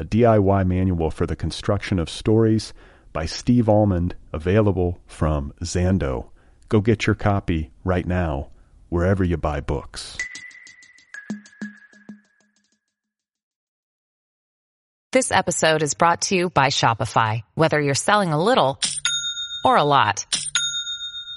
a DIY manual for the construction of stories by Steve Almond, available from Zando. Go get your copy right now, wherever you buy books. This episode is brought to you by Shopify. Whether you're selling a little or a lot,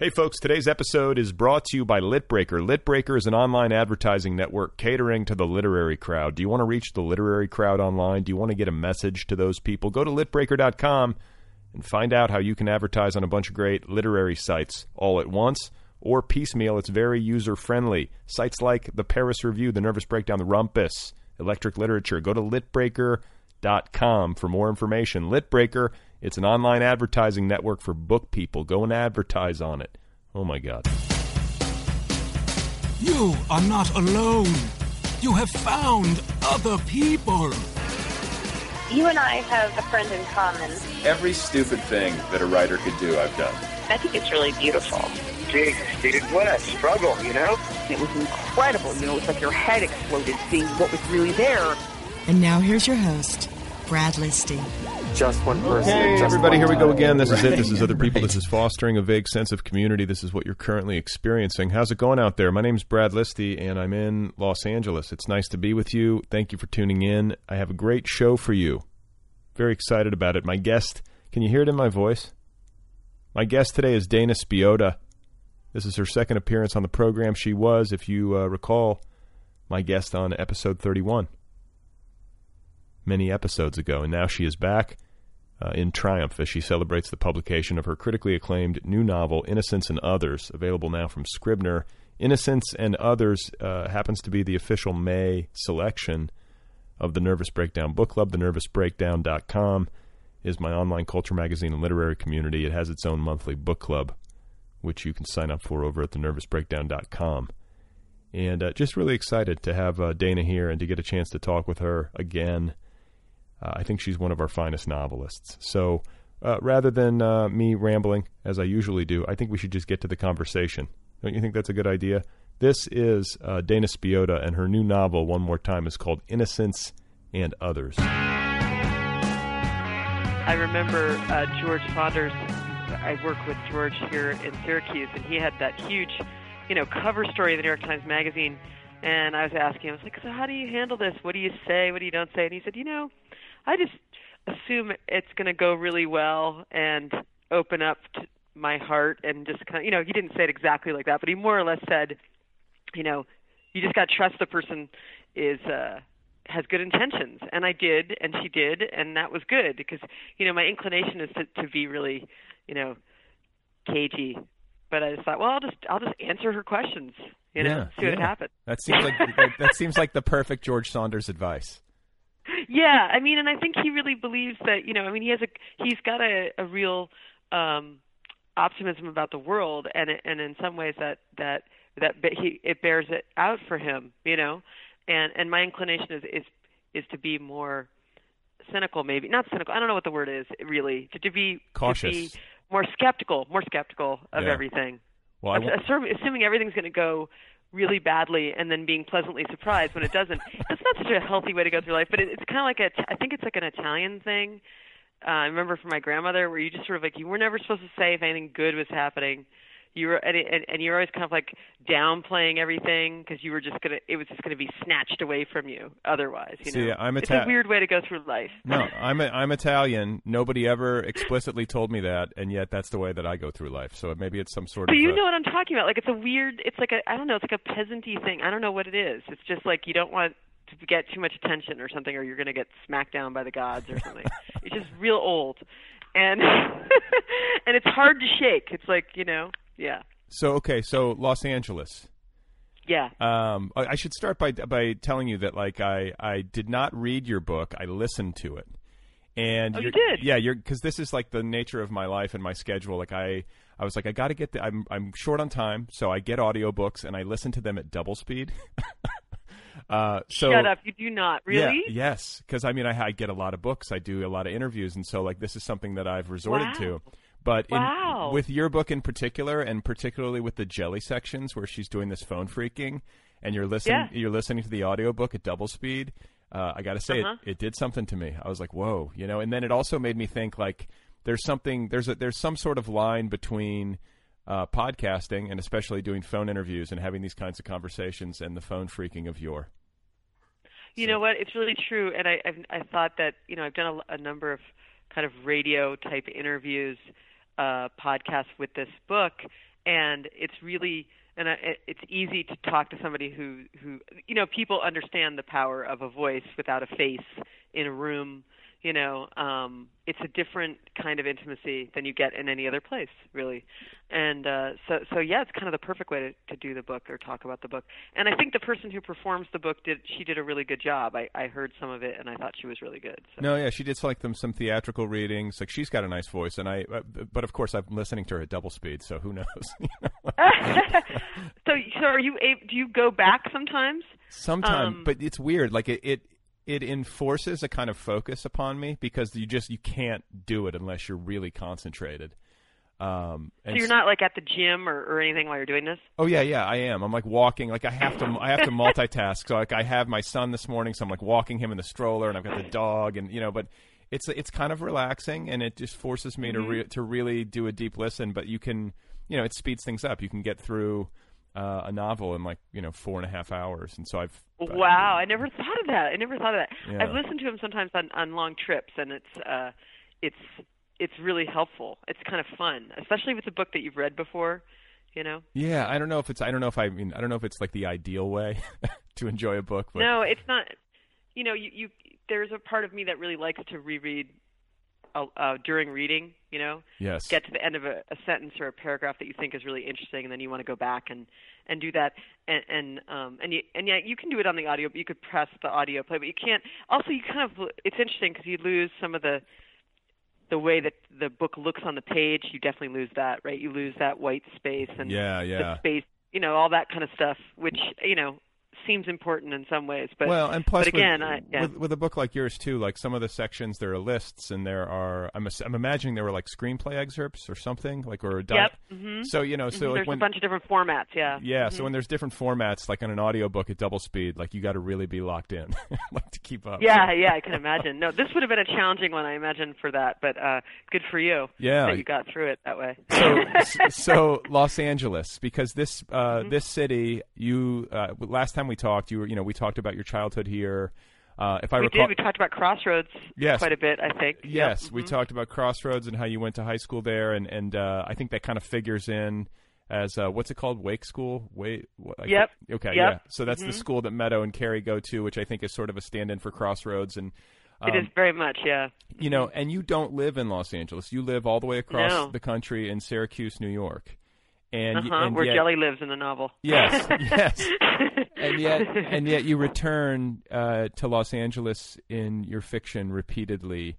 Hey folks, today's episode is brought to you by Litbreaker. Litbreaker is an online advertising network catering to the literary crowd. Do you want to reach the literary crowd online? Do you want to get a message to those people? Go to litbreaker.com and find out how you can advertise on a bunch of great literary sites all at once or piecemeal. It's very user friendly. Sites like the Paris Review, the Nervous Breakdown, the Rumpus, Electric Literature. Go to litbreaker.com for more information. Litbreaker, it's an online advertising network for book people. Go and advertise on it. Oh my God. You are not alone. You have found other people you and I have a friend in common. Every stupid thing that a writer could do, I've done. I think it's really beautiful. Jesus, dude, what a struggle, you know? It was incredible. You know, it's like your head exploded seeing what was really there. And now here's your host, Brad Listi. Just one person. Hey, everybody, here we go again. This is it. This is other people. This is fostering a vague sense of community. This is what you're currently experiencing. How's it going out there? My name's Brad Listi, and I'm in Los Angeles. It's nice to be with you. Thank you for tuning in. I have a great show for you. Very excited about it. My guest, can you hear it in my voice? My guest today is Dana Spiotta. This is her second appearance on the program. She was, if you uh, recall, my guest on episode 31 many episodes ago, and now she is back uh, in triumph as she celebrates the publication of her critically acclaimed new novel, Innocents and Others, available now from Scribner. Innocents and Others uh, happens to be the official May selection of the Nervous Breakdown Book Club. TheNervousBreakdown.com is my online culture magazine and literary community. It has its own monthly book club, which you can sign up for over at TheNervousBreakdown.com. And uh, just really excited to have uh, Dana here and to get a chance to talk with her again. Uh, I think she's one of our finest novelists. So uh, rather than uh, me rambling, as I usually do, I think we should just get to the conversation. Don't you think that's a good idea? This is uh, Dana Spiotta, and her new novel, one more time, is called Innocents and Others. I remember uh, George Saunders. I work with George here in Syracuse, and he had that huge, you know, cover story of the New York Times Magazine. And I was asking him, I was like, "So how do you handle this? What do you say? What do you don't say?" And he said, "You know, I just assume it's going to go really well and open up to my heart and just kind of, you know, he didn't say it exactly like that, but he more or less said, you know, you just got to trust the person is uh has good intentions. And I did and she did and that was good because you know my inclination is to to be really you know cagey. But I just thought well I'll just I'll just answer her questions you know yeah, see yeah. what happens. That seems like that, that seems like the perfect George Saunders advice yeah I mean and I think he really believes that you know I mean he has a he's got a a real um optimism about the world and and in some ways that that that he it bears it out for him, you know, and and my inclination is is is to be more cynical, maybe not cynical. I don't know what the word is really. To, to be cautious, to be more skeptical, more skeptical of yeah. everything. Well, assuming, assuming everything's going to go really badly and then being pleasantly surprised when it doesn't. That's not such a healthy way to go through life, but it, it's kind of like a I think it's like an Italian thing. Uh, I remember from my grandmother where you just sort of like you were never supposed to say if anything good was happening. You were and, and, and you're always kind of like downplaying everything because you were just gonna it was just gonna be snatched away from you otherwise. You See, know, I'm it's Ita- a weird way to go through life. No, I'm a, I'm Italian. Nobody ever explicitly told me that, and yet that's the way that I go through life. So maybe it's some sort of But of. you uh, know what I'm talking about. Like it's a weird. It's like a. I don't know. It's like a peasanty thing. I don't know what it is. It's just like you don't want to get too much attention or something, or you're going to get smacked down by the gods or something. it's just real old, and and it's hard to shake. It's like you know, yeah, So okay, so Los Angeles. yeah. Um, I I should start by by telling you that like I I did not read your book. I listened to it. And Oh, you did? yeah, you're because this is like the nature of my life and my schedule. Like I, I was like, I got to get the. I'm I'm short on time, so I get audiobooks and I listen to them at double speed. uh, so Shut up. You do not really. Yeah, yes, because I mean, I, I get a lot of books, I do a lot of interviews, and so like this is something that I've resorted Wow. to. But in, with your book in particular, and particularly with the jelly sections where she's doing this phone freaking, and you're listening, Yeah. you're listening to the audiobook at double speed. Uh, I got to say, Uh-huh. it, it did something to me. I was like, whoa, you know. And then it also made me think like there's something there's a there's some sort of line between uh, podcasting and especially doing phone interviews and having these kinds of conversations and the phone freaking of your. You know what? It's really true, and I I've, I thought that you know I've done a, a number of kind of radio type interviews, uh, podcasts with this book, and it's really and I, it's easy to talk to somebody who who you know people understand the power of a voice without a face in a room. You know, um, it's a different kind of intimacy than you get in any other place, really. And uh, so, so yeah, it's kind of the perfect way to, to do the book or talk about the book. And I think the person who performs the book did she did a really good job. I, I heard some of it and I thought she was really good. So. No, yeah, she did like them some theatrical readings. Like she's got a nice voice, and I. Uh, but of course, I'm listening to her at double speed, so who knows? You know? so, so are you? Do you go back sometimes? sometimes Um, but it's weird. Like it, it, it enforces a kind of focus upon me because you just you can't do it unless you're really concentrated. Um, So you're not like at the gym or, or anything while you're doing this. Oh yeah, yeah, I am. I'm like walking. Like I have to, I have to multitask. So like I have my son this morning, so I'm like walking him in the stroller, and I've got the dog, and you know, but it's it's kind of relaxing, and it just forces me to re- to really do a deep listen. But you can, you know, it speeds things up. You can get through uh, a novel in like you know four and a half hours, and so I've Wow, I never thought of that. I never thought of that. Yeah. I've listened to him sometimes on on long trips, and it's uh, it's it's really helpful. It's kind of fun, especially if it's a book that you've read before. You know. Yeah, I don't know if it's. I don't know if I mean. I don't know if it's like the ideal way to enjoy a book. But No, it's not. You know, you, you there's a part of me that really likes to reread uh, uh, during reading. You know, Yes. get to the end of a, a sentence or a paragraph that you think is really interesting, and then you want to go back and and do that. And and um and you and yeah, you can do it on the audio. But you could press the audio play, but you can't. Also, you kind of it's interesting because you lose some of the the way that the book looks on the page. You definitely lose that, right? You lose that white space and Yeah, the yeah. space, you know, all that kind of stuff, which you know seems important in some ways. But well, and plus, but again, with, I, yeah. with, with a book like yours too, like some of the sections, there are lists, and there are. I'm, I'm imagining there were like screenplay excerpts or something, like or a di- Yep. mhm. So you know, so Mhm. like there's when a bunch of different formats. Yeah. yeah, Mhm. so when there's different formats, like on an audiobook at double speed, like you got to really be locked in, like to keep up. Yeah, yeah, I can imagine. No, this would have been a challenging one, I imagine, for that. But uh, good for you. Yeah. that you got through it that way. so, so Los Angeles, because this uh, Mm-hmm. this city, you uh, last time we talked, you were you know we talked about your childhood here. Uh, if I we recall, did. We talked about Crossroads Yes. quite a bit, I think. Yep. Yes, we Mhm. talked about Crossroads and how you went to high school there, and and uh, I think that kind of figures in as uh, what's it called, Wake School? Wait, what, Yep. Okay, Yep. yeah. So that's the Mhm. school that Meadow and Carrie go to, which I think is sort of a stand-in for Crossroads, and It is um, very much, yeah. you know, and you don't live in Los Angeles. You live all the way across No. the country in Syracuse, New York, and, Uh-huh, and where yet, Jelly lives in the novel. Yes, yes. and yet and yet you return uh, to Los Angeles in your fiction repeatedly.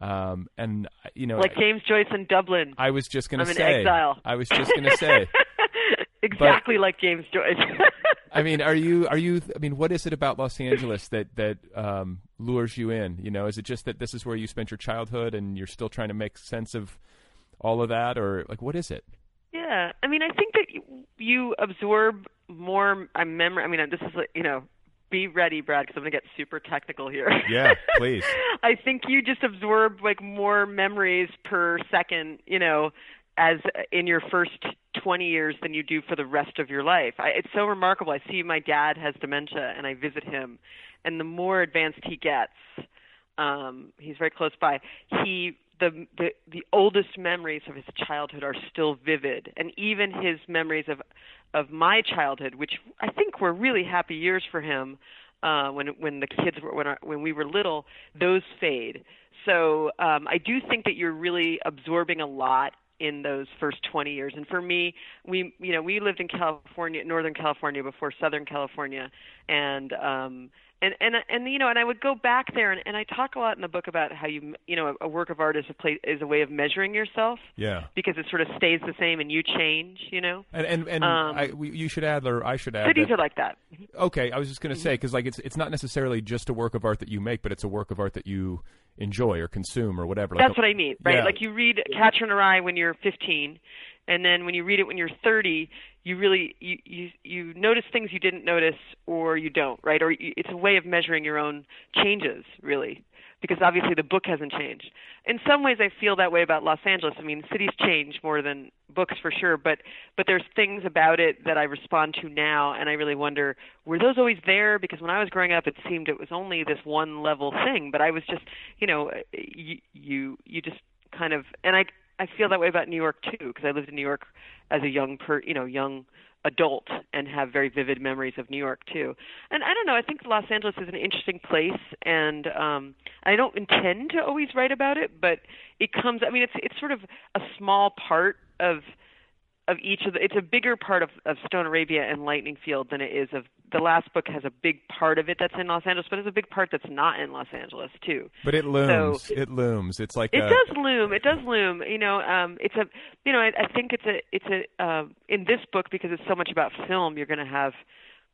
Um, and you know, like James Joyce in Dublin. I was just going to say, exile. I was just going to say. exactly like James Joyce. I mean, are you are you? I mean, what is it about Los Angeles that that um, lures you in? You know, is it just that this is where you spent your childhood and you're still trying to make sense of all of that, or like what is it? Yeah, I mean, I think that you, you absorb more uh, I remember. I mean, uh, this is you know, be ready, Brad, because I'm gonna get super technical here. Yeah, please. I think you just absorb like more memories per second, you know, as uh, in your first 20 years than you do for the rest of your life. I, it's so remarkable. I see my dad has dementia, and I visit him, and the more advanced he gets, um, he's very close by. He the, the the oldest memories of his childhood are still vivid, and even his memories of of my childhood, which I think were really happy years for him, uh, when when the kids were when our, when we were little, those fade. So um, I do think that you're really absorbing a lot in those first 20 years. And for me, we you know we lived in California, Northern California before Southern California, and um, and and and you know and I would go back there and, and I talk a lot in the book about how you you know a work of art is a place is a way of measuring yourself Yeah. because it sort of stays the same and you change you know And and, and Um, I, we, you should add, or I should add. cities that- are like that Okay, I was just going to Mm-hmm. say because like it's it's not necessarily just a work of art that you make, but it's a work of art that you enjoy or consume or whatever. Like that's a- what I mean right Yeah. like you read Catcher in the Rye when you're 15 and then when you read it when you're 30 you really you you you notice things you didn't notice or you don't right? Or you, it's a way of measuring your own changes really because obviously the book hasn't changed. In some ways i feel that way about los angeles. I mean cities change more than books for sure but but there's things about it that i respond to now and i really wonder were those always there? Because when i was growing up it seemed it was only this one level thing but i was just you know you you you just kind of and i I feel that way about New York too because I lived in New York as a young per you know young adult and have very vivid memories of New York too. And I don't know, I think Los Angeles is an interesting place and um I don't intend to always write about it, but it comes I mean it's it's sort of a small part of of each of the it's a bigger part of, of Stone Arabia and Lightning Field than it is of the last book has a big part of it that's in Los Angeles, but it's a big part that's not in Los Angeles too. But it looms. So- it looms. It's like It a, does loom. It does loom. You know, um, it's a, you know, I, I think it's a, it's a, uh, in this book because it's so much about film. You're going to have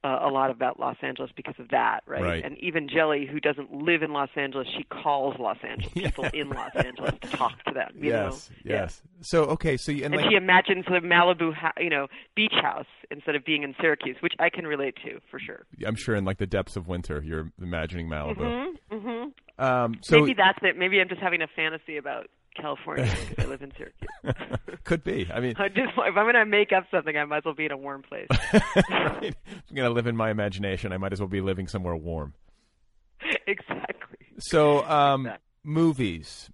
uh, a lot about Los Angeles because of that, right? Right. And even Jelly, who doesn't live in Los Angeles, she calls Los Angeles people in Los Angeles to talk to them. You yes, know? Yeah. yes. So okay, so you, and, And like she imagines the Malibu, ha- you know, beach house instead of being in Syracuse, which I can relate to for sure. I'm sure in like the depths of winter, you're imagining Malibu. hmm Um, so Maybe that's it. Maybe I'm just having a fantasy about California because I live in Syracuse. could be. I mean, I just if I'm gonna make up something, I might as well be in a warm place. if I'm gonna live in my imagination. I might as well be living somewhere warm. exactly. So, um, Exactly. movies.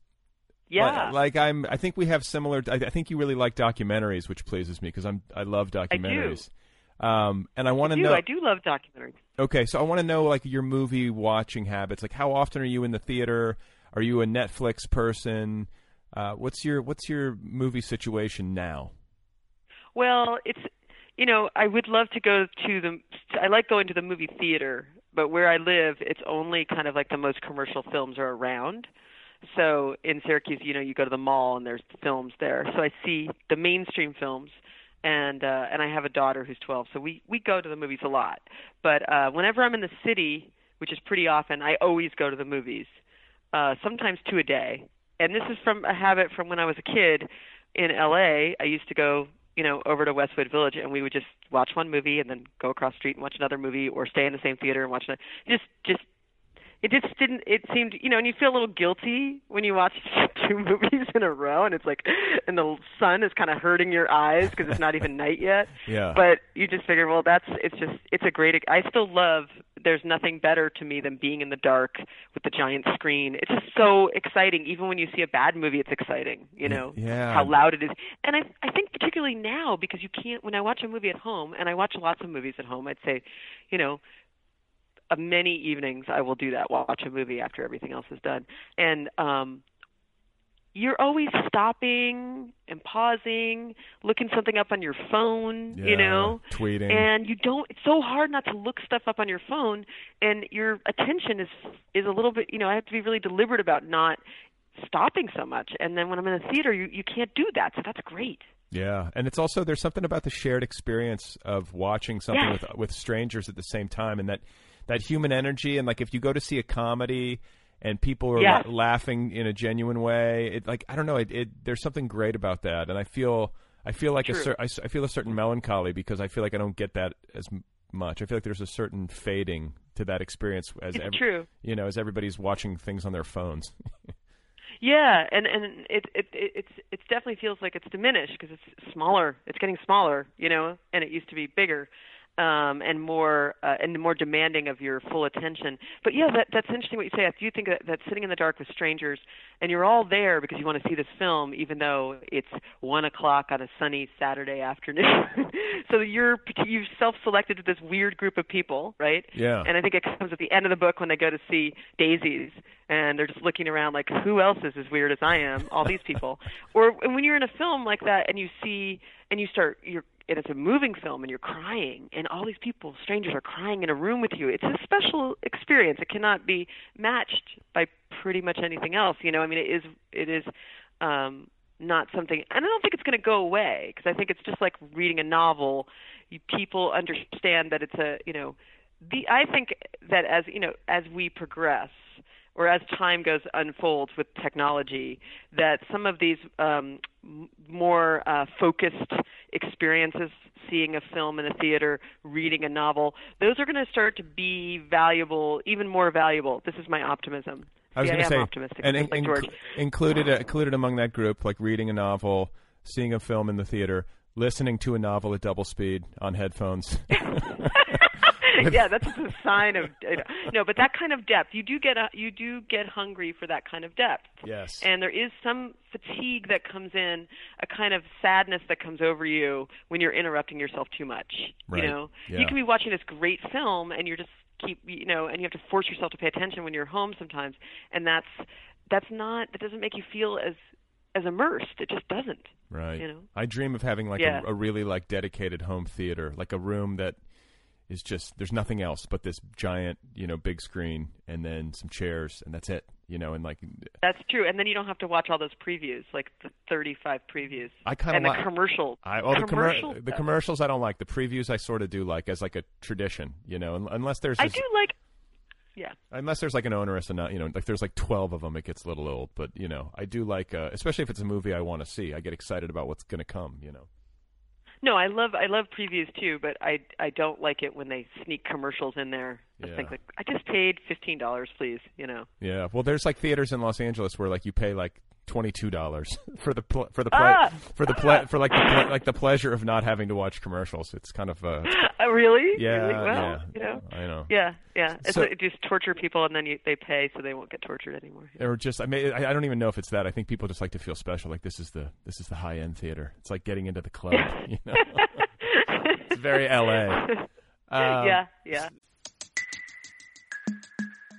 Yeah. Like, like I'm. I think we have similar. I, I think you really like documentaries, which pleases me because I'm. I love documentaries. I Um, and I want to know. I do love documentaries. Okay, so I want to know like your movie watching habits. Like, how often are you in the theater? Are you a Netflix person? Uh, what's your What's your movie situation now? Well, it's you know I would love to go to the. I like going to the movie theater, but where I live, it's only kind of like the most commercial films are around. So in Syracuse, you know, you go to the mall and there's films there. So I see the mainstream films, and uh, and I have a daughter who's 12, so we we go to the movies a lot. But uh, whenever I'm in the city, which is pretty often, I always go to the movies. Uh, sometimes two a day, and this is from a habit from when I was a kid in LA. I used to go, you know, over to Westwood Village, and we would just watch one movie and then go across the street and watch another movie, or stay in the same theater and watch another. Just just it just didn't it seemed you know and you feel a little guilty when you watch two movies in a row and it's like and the sun is kind of hurting your eyes because it's not even night yet Yeah. but you just figure well that's it's just it's a great i still love there's nothing better to me than being in the dark with the giant screen it's just so exciting even when you see a bad movie it's exciting you know Yeah. how loud it is and i i think particularly now because you can't when i watch a movie at home and i watch lots of movies at home i'd say you know many evenings I will do that, watch a movie after everything else is done. And um you're always stopping and pausing, looking something up on your phone, Yeah, you know, tweeting. and you don't. It's so hard not to look stuff up on your phone, and your attention is is a little bit. You know, I have to be really deliberate about not stopping so much. And then when I'm in a theater, you you can't do that, so that's great. Yeah, and it's also there's something about the shared experience of watching something Yes. with with strangers at the same time, and that that human energy, and like if you go to see a comedy and people are Yes. la- laughing in a genuine way, it like I don't know, it, it there's something great about that, and I feel I feel like a True. cer- I, I feel a certain melancholy because I feel like I don't get that as much. I feel like there's a certain fading to that experience as It's ev- true. you know as everybody's watching things on their phones. Yeah, and and it it it it's it definitely feels like it's diminished because it's smaller. It's getting smaller, you know, and it used to be bigger. Um, and more uh, and more demanding of your full attention. But yeah, that that's interesting what you say. I do think that, that sitting in the dark with strangers, and you're all there because you want to see this film, even though it's one o'clock on a sunny Saturday afternoon. so you're you've self-selected to this weird group of people, right? Yeah. And I think it comes at the end of the book when they go to see Daisies, and they're just looking around like, who else is as weird as I am? All these people. or when you're in a film like that, and you see, and you start, you're, and it's a moving film, and you're crying, and all these people, strangers, are crying in a room with you. It's a special experience. It cannot be matched by pretty much anything else. You know, I mean, it is, it is. um not something and i don't think it's going to go away because i think it's just like reading a novel you, people understand that it's a you know the I think that as you know as we progress or as time goes unfolds with technology that some of these um, more uh, focused experiences seeing a film in a theater reading a novel those are going to start to be valuable even more valuable. This is my optimism. I was See, going to say, optimistic and just like inc- included uh, included among that group, like reading a novel, seeing a film in the theater, listening to a novel at double speed on headphones. yeah, that's a sign of you know, no, but that kind of depth. You do get a, you do get hungry for that kind of depth. Yes. And there is some fatigue that comes in, a kind of sadness that comes over you when you're interrupting yourself too much. Right. You know, Yeah. you can be watching this great film and you're just keep you know, and you have to force yourself to pay attention when you're home sometimes, and that's that's not that doesn't make you feel as as immersed. It just doesn't. Right. You know? I dream of having like Yeah. a, a really like dedicated home theater, like a room that is just there's nothing else but this giant, you know, big screen and then some chairs and that's it. You know, and like That's true, and then you don't have to watch all those previews, like the 35 previews. I kinda and the commercials. I oh, the, commer- commercial the commercials I don't like. The previews I sort of do like as like a tradition, you know, un- unless there's I do like. Yeah. unless there's like an onerous enough, you know, like there's like 12 of them, it gets a little old. But you know, I do like, uh, especially if it's a movie I want to see. I get excited about what's going to come. You know. No, I love I love previews too, but I I don't like it when they sneak commercials in there. I Yeah. think like I just paid fifteen dollars, please. You know. Yeah. Well, there's like theaters in Los Angeles where like you pay like twenty two dollars for the pl- for the ple- Ah! for the ple- for like the ple- like the pleasure of not having to watch commercials. It's kind of uh, Uh, really? yeah, Really? Well, yeah. you know. I know. Yeah, yeah. It's So- like, just torture people, and then you, they pay, so they won't get tortured anymore. Or just I mean I I don't even know if it's that. I think people just like to feel special. Like this is the this is the high end theater. It's like getting into the club. you know. it's very L.A. Um, yeah, yeah.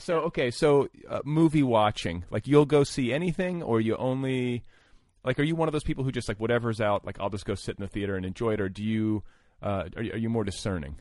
So okay, so uh, movie watching, like you'll go see anything, or you only like are you one of those people who just like whatever's out, like I'll just go sit in the theater and enjoy it, or do you uh, are, you- are you more discerning?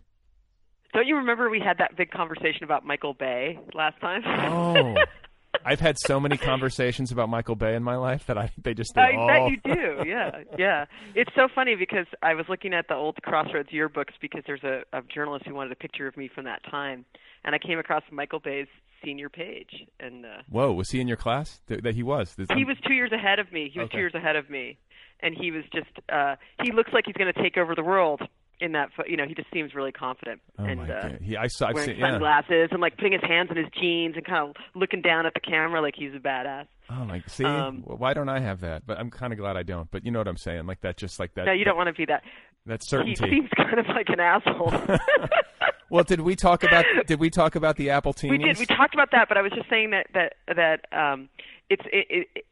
Don't you remember we had that big conversation about Michael Bay last time? Oh. I've had so many conversations about Michael Bay in my life that I they just I oh. bet you do. Yeah, yeah. It's so funny because I was looking at the old Crossroads yearbooks because there's a, a journalist who wanted a picture of me from that time, and I came across Michael Bay's senior page, and uh, Whoa, was he in your class? Th- that he was. This- he was two years ahead of me. He was Okay. two years ahead of me, and he was just uh he looks like he's going to take over the world in that. You know, he just seems really confident. Oh and, my uh, god. He I saw I've wearing seen yeah. sunglasses and like putting his hands in his jeans and kind of looking down at the camera like he's a badass. Oh my see, Um, why don't I have that? But I'm kind of glad I don't. But you know what I'm saying? Like that, just like that. no, you don't want to be that. That certainty. He seems kind of like an asshole. well, did we talk about did we talk about the Apple teenies? we did. We talked about that, but I was just saying that that that um, it's it, it,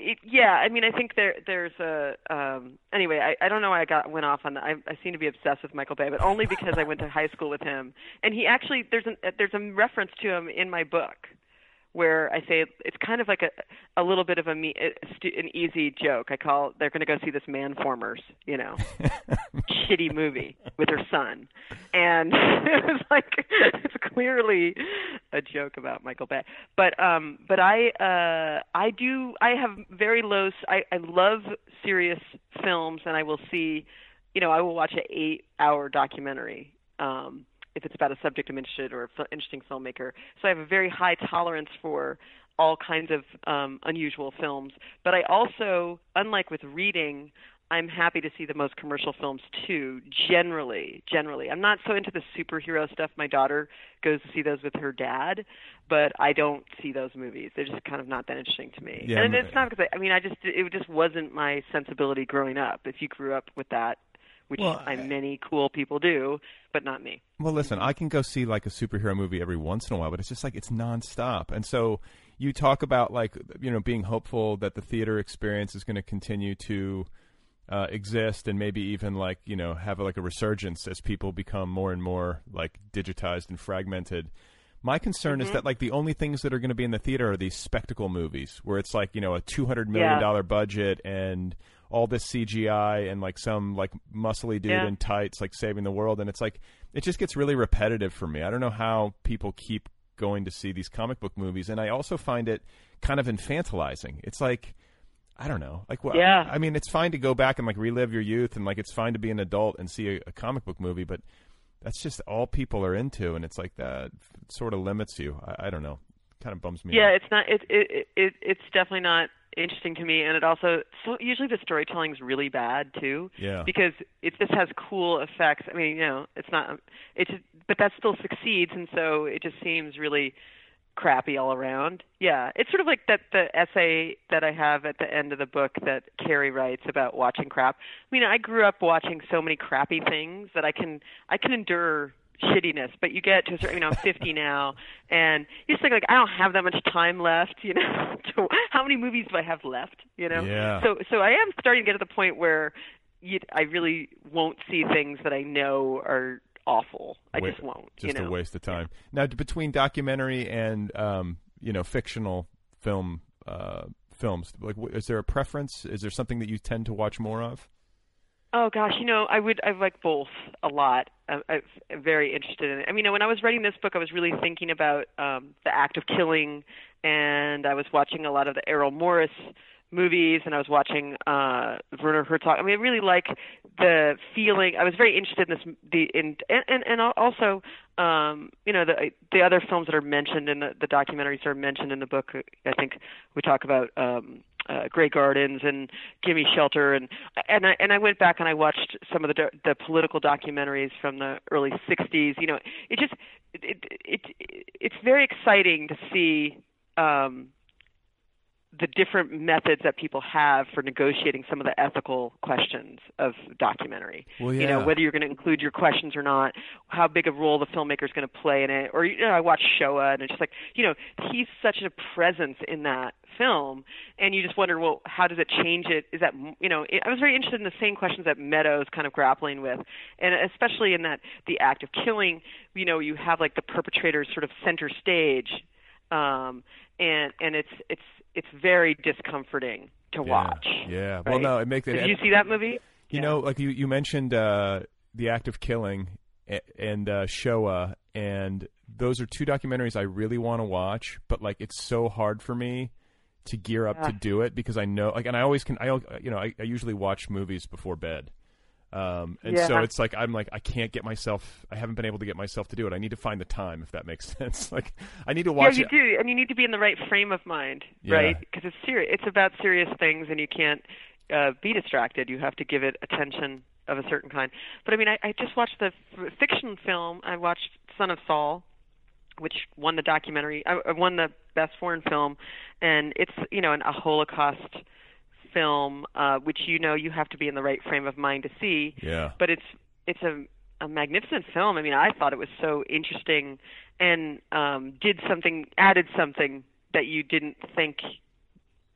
it, yeah. I mean, I think there there's a um, anyway. I, I don't know why I got went off on that. I, I seem to be obsessed with Michael Bay, but only because I went to high school with him, and he actually there's an there's a reference to him in my book where I say it's kind of like a a little bit of a me, an easy joke. I call they're going to go see this Manformers, you know, shitty movie with her son, and it was like it's clearly a joke about Michael Bay. But um, but I uh, I do I have very low. s- I I love serious films, and I will see, you know, I will watch an eight hour documentary. Um, if it's about a subject I'm interested or a f- interesting filmmaker. So I have a very high tolerance for all kinds of um, unusual films. But I also, unlike with reading, I'm happy to see the most commercial films too. Generally, generally, I'm not so into the superhero stuff. My daughter goes to see those with her dad, but I don't see those movies. They're just kind of not that interesting to me. Yeah, and it's not because I, I mean, I just it just wasn't my sensibility growing up. If you grew up with that, which Well, I, many cool people do, but not me. Well, listen, I can go see like a superhero movie every once in a while, but it's just like it's nonstop. And so you talk about like you know being hopeful that the theater experience is going to continue to uh, exist and maybe even like you know have like a resurgence as people become more and more like digitized and fragmented. My concern is Mhm. that like the only things that are going to be in the theater are these spectacle movies where it's like you know a two hundred million dollar budget and all this CGI and like some like muscly dude Yeah. in tights like saving the world and it's like it just gets really repetitive for me. I don't know how people keep going to see these comic book movies and I also find it kind of infantilizing. It's like I don't know. Like well, Yeah. I mean it's fine to go back and like relive your youth and like it's fine to be an adult and see a, a comic book movie but that's just all people are into and it's like that sort of limits you. I, I don't know. Kind of bums me yeah out. it's not it, it it it's definitely not interesting to me and it also so usually the storytelling is really bad too Yeah. because it just has cool effects. I mean you know it's not it's but that still succeeds and so it just seems really crappy all around. Yeah it's sort of like that the essay that i have at the end of the book that carrie writes about watching crap. I mean i grew up watching so many crappy things that i can i can endure shittiness, but you get to a certain, you know, I'm 50 now, and you just think like I don't have that much time left, you know. to, how many movies do I have left, you know? Yeah. So, so I am starting to get to the point where you, I really won't see things that I know are awful. I Wa- just won't. Just you know? a waste of time. Now, between documentary and um, you know fictional film uh, films, like, is there a preference? Is there something that you tend to watch more of? Oh gosh, you know, I would I like both a lot. I, I'm very interested in it. I mean, when I was writing this book, I was really thinking about um, the act of killing, and I was watching a lot of the Errol Morris movies, and I was watching uh, Werner Herzog. I mean, I really like the feeling. I was very interested in this, the in and and, and also, um, you know, the the other films that are mentioned in the, the documentaries are mentioned in the book. I think we talk about. Um, uh, Grey Gardens and Gimme Shelter. And and I and I went back and I watched some of the the political documentaries from the early 60s you know it just it it, it it's very exciting to see um the different methods that people have for negotiating some of the ethical questions of documentary. Well, You know, whether you're going to include your questions or not, how big a role the filmmaker is going to play in it. Or you know, I watched Shoah, and it's just like, you know, he's such a presence in that film, and you just wonder, well, how does it change it? Is that you know, it, I was very interested in the same questions that Meadows kind of grappling with, and especially in that the act of killing. You know, you have like the perpetrators sort of center stage um, and and it's it's it's very discomforting to Yeah, watch. Yeah. Well, right? no, it makes it. Did you see that movie? You know, like you you mentioned uh, the act of killing, and uh, Shoah, and those are two documentaries I really want to watch. But like, it's so hard for me to gear up to do it because I know, like, and I always can. I you know, I, I usually watch movies before bed. Um, and so it's like I'm like I can't get myself. I haven't been able to get myself to do it. I need to find the time, if that makes sense. like I need to watch yeah, you it. do, and you need to be in the right frame of mind, Yeah. right? Because it's serious. It's about serious things, and you can't uh, be distracted. You have to give it attention of a certain kind. But I mean, I, I just watched the f- fiction film. I watched Son of Saul, which won the documentary. I I won the best foreign film, and it's you know an, a Holocaust film, uh, which you know you have to be in the right frame of mind to see Yeah. but it's it's a a magnificent film. I mean, I thought it was so interesting and um did something added something that you didn't think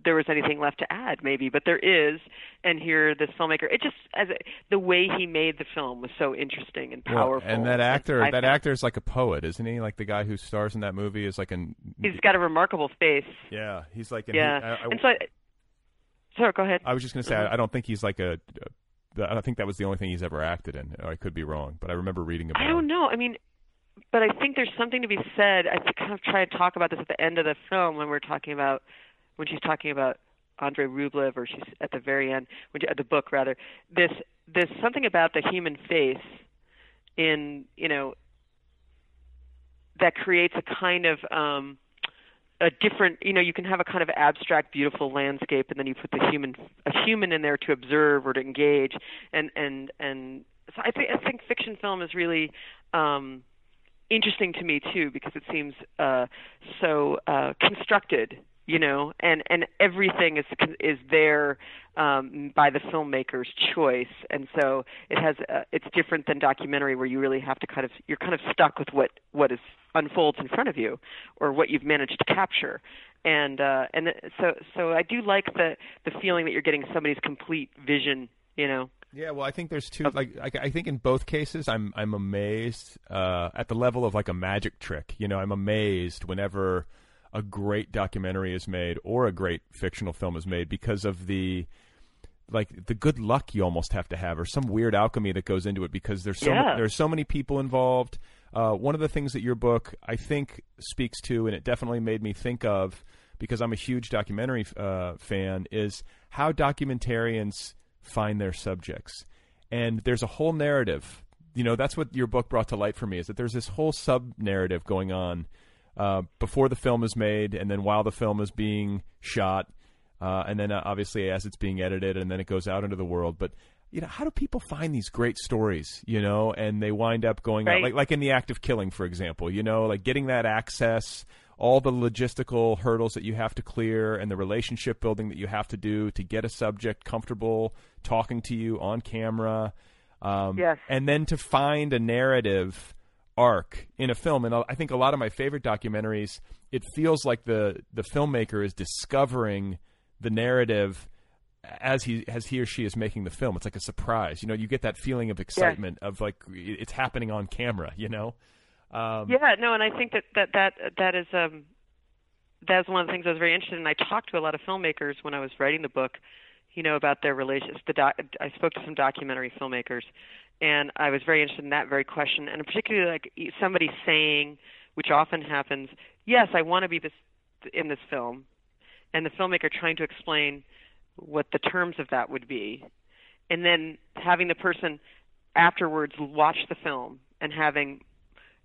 there was anything left to add maybe, but there is. And here this filmmaker, it just as a, the way he made the film was so interesting and Well, powerful. and that actor, I that actor is like a poet, isn't he? Like the guy who stars in that movie is like an. he's got a remarkable face. Yeah, he's like. an- yeah. he- I, I- and so I, sorry, go ahead. I was just going to say. I, I don't think he's like a. I think that was the only thing he's ever acted in. I could be wrong, but I remember reading about. I don't know. I mean, but I think there's something to be said. I kind of try to talk about this at the end of the film when we're talking about when she's talking about Andre Rublev, or she's at the very end, when she, at the book rather. This there's something about the human face in you know that creates a kind of um a different you know you can have a kind of abstract beautiful landscape and then you put the human a human in there to observe or to engage. And and and so i think i think fiction film is really um interesting to me too because it seems uh so uh constructed you know and and everything is is there um by the filmmaker's choice and so it has uh, it's different than documentary where you really have to kind of you're kind of stuck with what what is unfolds in front of you or what you've managed to capture and uh and so so I do like the the feeling that you're getting somebody's complete vision you know Yeah, well, I think there's two. Like, I, I think in both cases, I'm I'm amazed uh, at the level of like a magic trick. You know, I'm amazed whenever a great documentary is made or a great fictional film is made because of the like the good luck you almost have to have or some weird alchemy that goes into it because there's so Yeah. there's so many people involved. Uh, one of the things that your book I think speaks to, and it definitely made me think of because I'm a huge documentary uh, fan, is how documentarians find their subjects. And there's a whole narrative. You know, that's what your book brought to light for me is that there's this whole sub narrative going on uh, before the film is made, and then while the film is being shot, uh, and then uh, obviously as it's being edited, and then it goes out into the world. But you know, how do people find these great stories? You know, and they wind up going out like like in the act of killing, for example. You know, like getting that access, all the logistical hurdles that you have to clear, and the relationship building that you have to do to get a subject comfortable talking to you on camera. Um, Yes. and then to find a narrative arc in a film and I think a lot of my favorite documentaries it feels like the the filmmaker is discovering the narrative as he as he or she is making the film. It's like a surprise you know you get that feeling of excitement of like it's happening on camera you know? Um yeah no and i think that that that that is um that's one of the things i was very interested in. I talked to a lot of filmmakers when i was writing the book you know about their relations the doc, i spoke to some documentary filmmakers and i was very interested in that very question and particularly like somebody saying which often happens yes i want to be this in this film and the filmmaker trying to explain what the terms of that would be and then having the person afterwards watch the film and having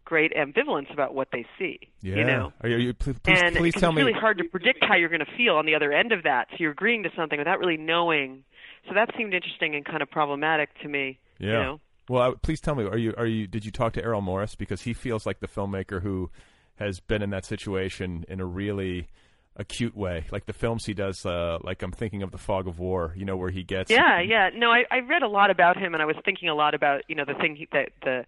great ambivalence about what they see. yeah You know, are you, are you- please, and please it's tell me really hard to predict how you're going to feel on the other end of that. So you're agreeing to something without really knowing. So that seemed interesting and kind of problematic to me. Yeah. You know? Well, I, please tell me, are you are you did you talk to Errol Morris because he feels like the filmmaker who has been in that situation in a really acute way, like the films he does. Uh, like I'm thinking of the Fog of War, you know, where he gets Yeah, yeah. No, I, I read a lot about him, and I was thinking a lot about you know the thing he, that the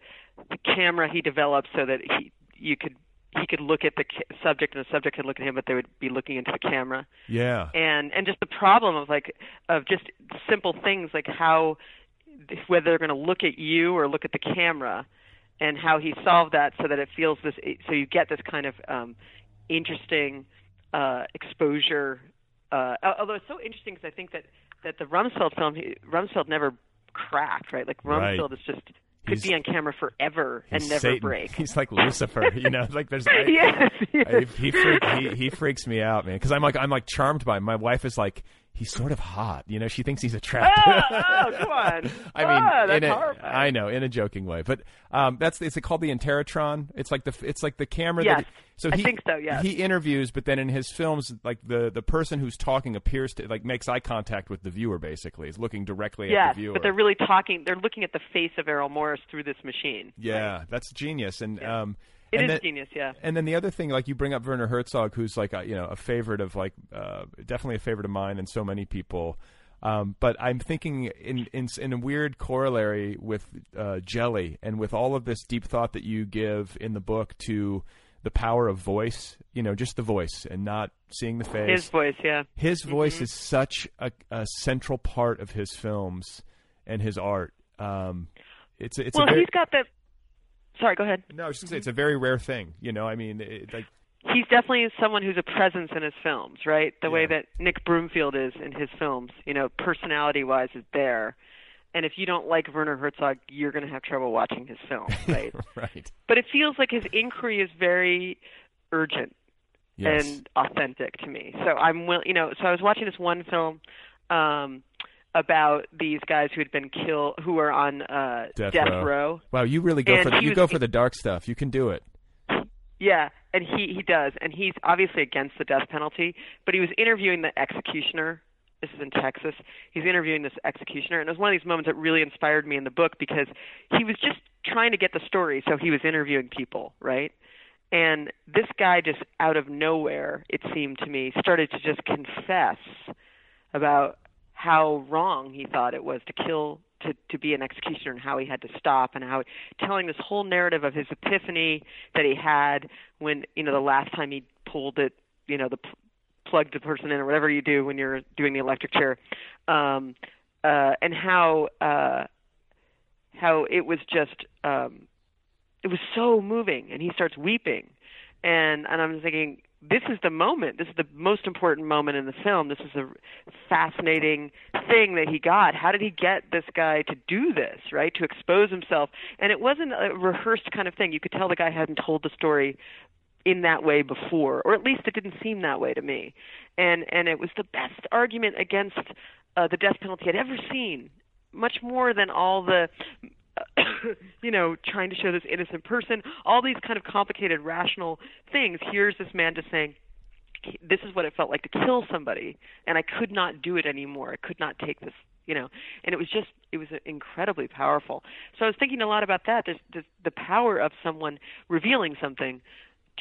the camera he developed so that he you could he could look at the subject and the subject could look at him, but they would be looking into the camera. yeah, and and just the problem of like of just simple things like how whether they're going to look at you or look at the camera and how he solved that so that it feels this so you get this kind of um interesting uh exposure uh although it's so interesting because I think that that the Rumsfeld film he, Rumsfeld never cracked right like Right. Rumsfeld is just could He's- be on camera forever and never Satan. break. He's like Lucifer, you know. Like there's I, Yes, I- he, freak, he he freaks me out, man. Because I'm like I'm like charmed by him. My wife is like he's sort of hot, you know. She thinks he's attractive. oh, come on. I mean, Ah, that's in a, horrifying. I know, in a joking way, but um, that's it's called the Interrotron. It's like the it's like the camera. Yes, that so I he, think so, yes. he interviews, but then in his films, like the the person who's talking appears to like makes eye contact with the viewer. Basically, is looking directly at the viewer. but they're really talking. They're looking at the face of Errol Morris through this machine. yeah, that's genius, and um, It and is then- genius, yeah. And then the other thing, like you bring up Werner Herzog, who's like a, you know a favorite of like uh, definitely a favorite of mine and so many people. Um, but I'm thinking in, in in a weird corollary with uh, Jelly and with all of this deep thought that you give in the book to the power of voice, you know, just the voice and not seeing the face. His voice, yeah. His voice Mhm. is such a, a central part of his films and his art. Um, it's it's well, a very, he's got the. Sorry, go ahead. no, I was just gonna say it's a very rare thing. You know, I mean, it, like He's definitely someone who's a presence in his films, right? The way that Nick Broomfield is in his films, you know, personality-wise is there. And if you don't like Werner Herzog, you're going to have trouble watching his film, right? right. but it feels like his inquiry is very urgent Yes. and authentic to me. So I'm will you know, so I was watching this one film um about these guys who had been killed who were on uh Death, row. Wow, you really go And for the, you was- go for the dark stuff. You can do it. Yeah, and he he does, and he's obviously against the death penalty, but he was interviewing the executioner. This is in Texas. He's interviewing this executioner, and it was one of these moments that really inspired me in the book because he was just trying to get the story, so he was interviewing people, right? And this guy just out of nowhere, it seemed to me, started to just confess about how wrong he thought it was to kill to to be an executioner and how he had to stop and how telling this whole narrative of his epiphany that he had when you know the last time he pulled it you know the plugged the person in or whatever you do when you're doing the electric chair um uh and how uh how it was just um it was so moving and he starts weeping. And and I'm thinking this is the moment this is the most important moment in the film. This is a fascinating thing that he got. How did he get this guy to do this right? To expose himself. And it wasn't a rehearsed kind of thing. You could tell the guy hadn't told the story in that way before or at least it didn't seem that way to me. And and it was the best argument against uh, the death penalty I'd ever seen. Much more than all the you know, trying to show this innocent person, all these kind of complicated rational things. Here's this man just saying, this is what it felt like to kill somebody, and I could not do it anymore. I could not take this, you know. And it was just, it was incredibly powerful. So I was thinking a lot about that. There's, there's the power of someone revealing something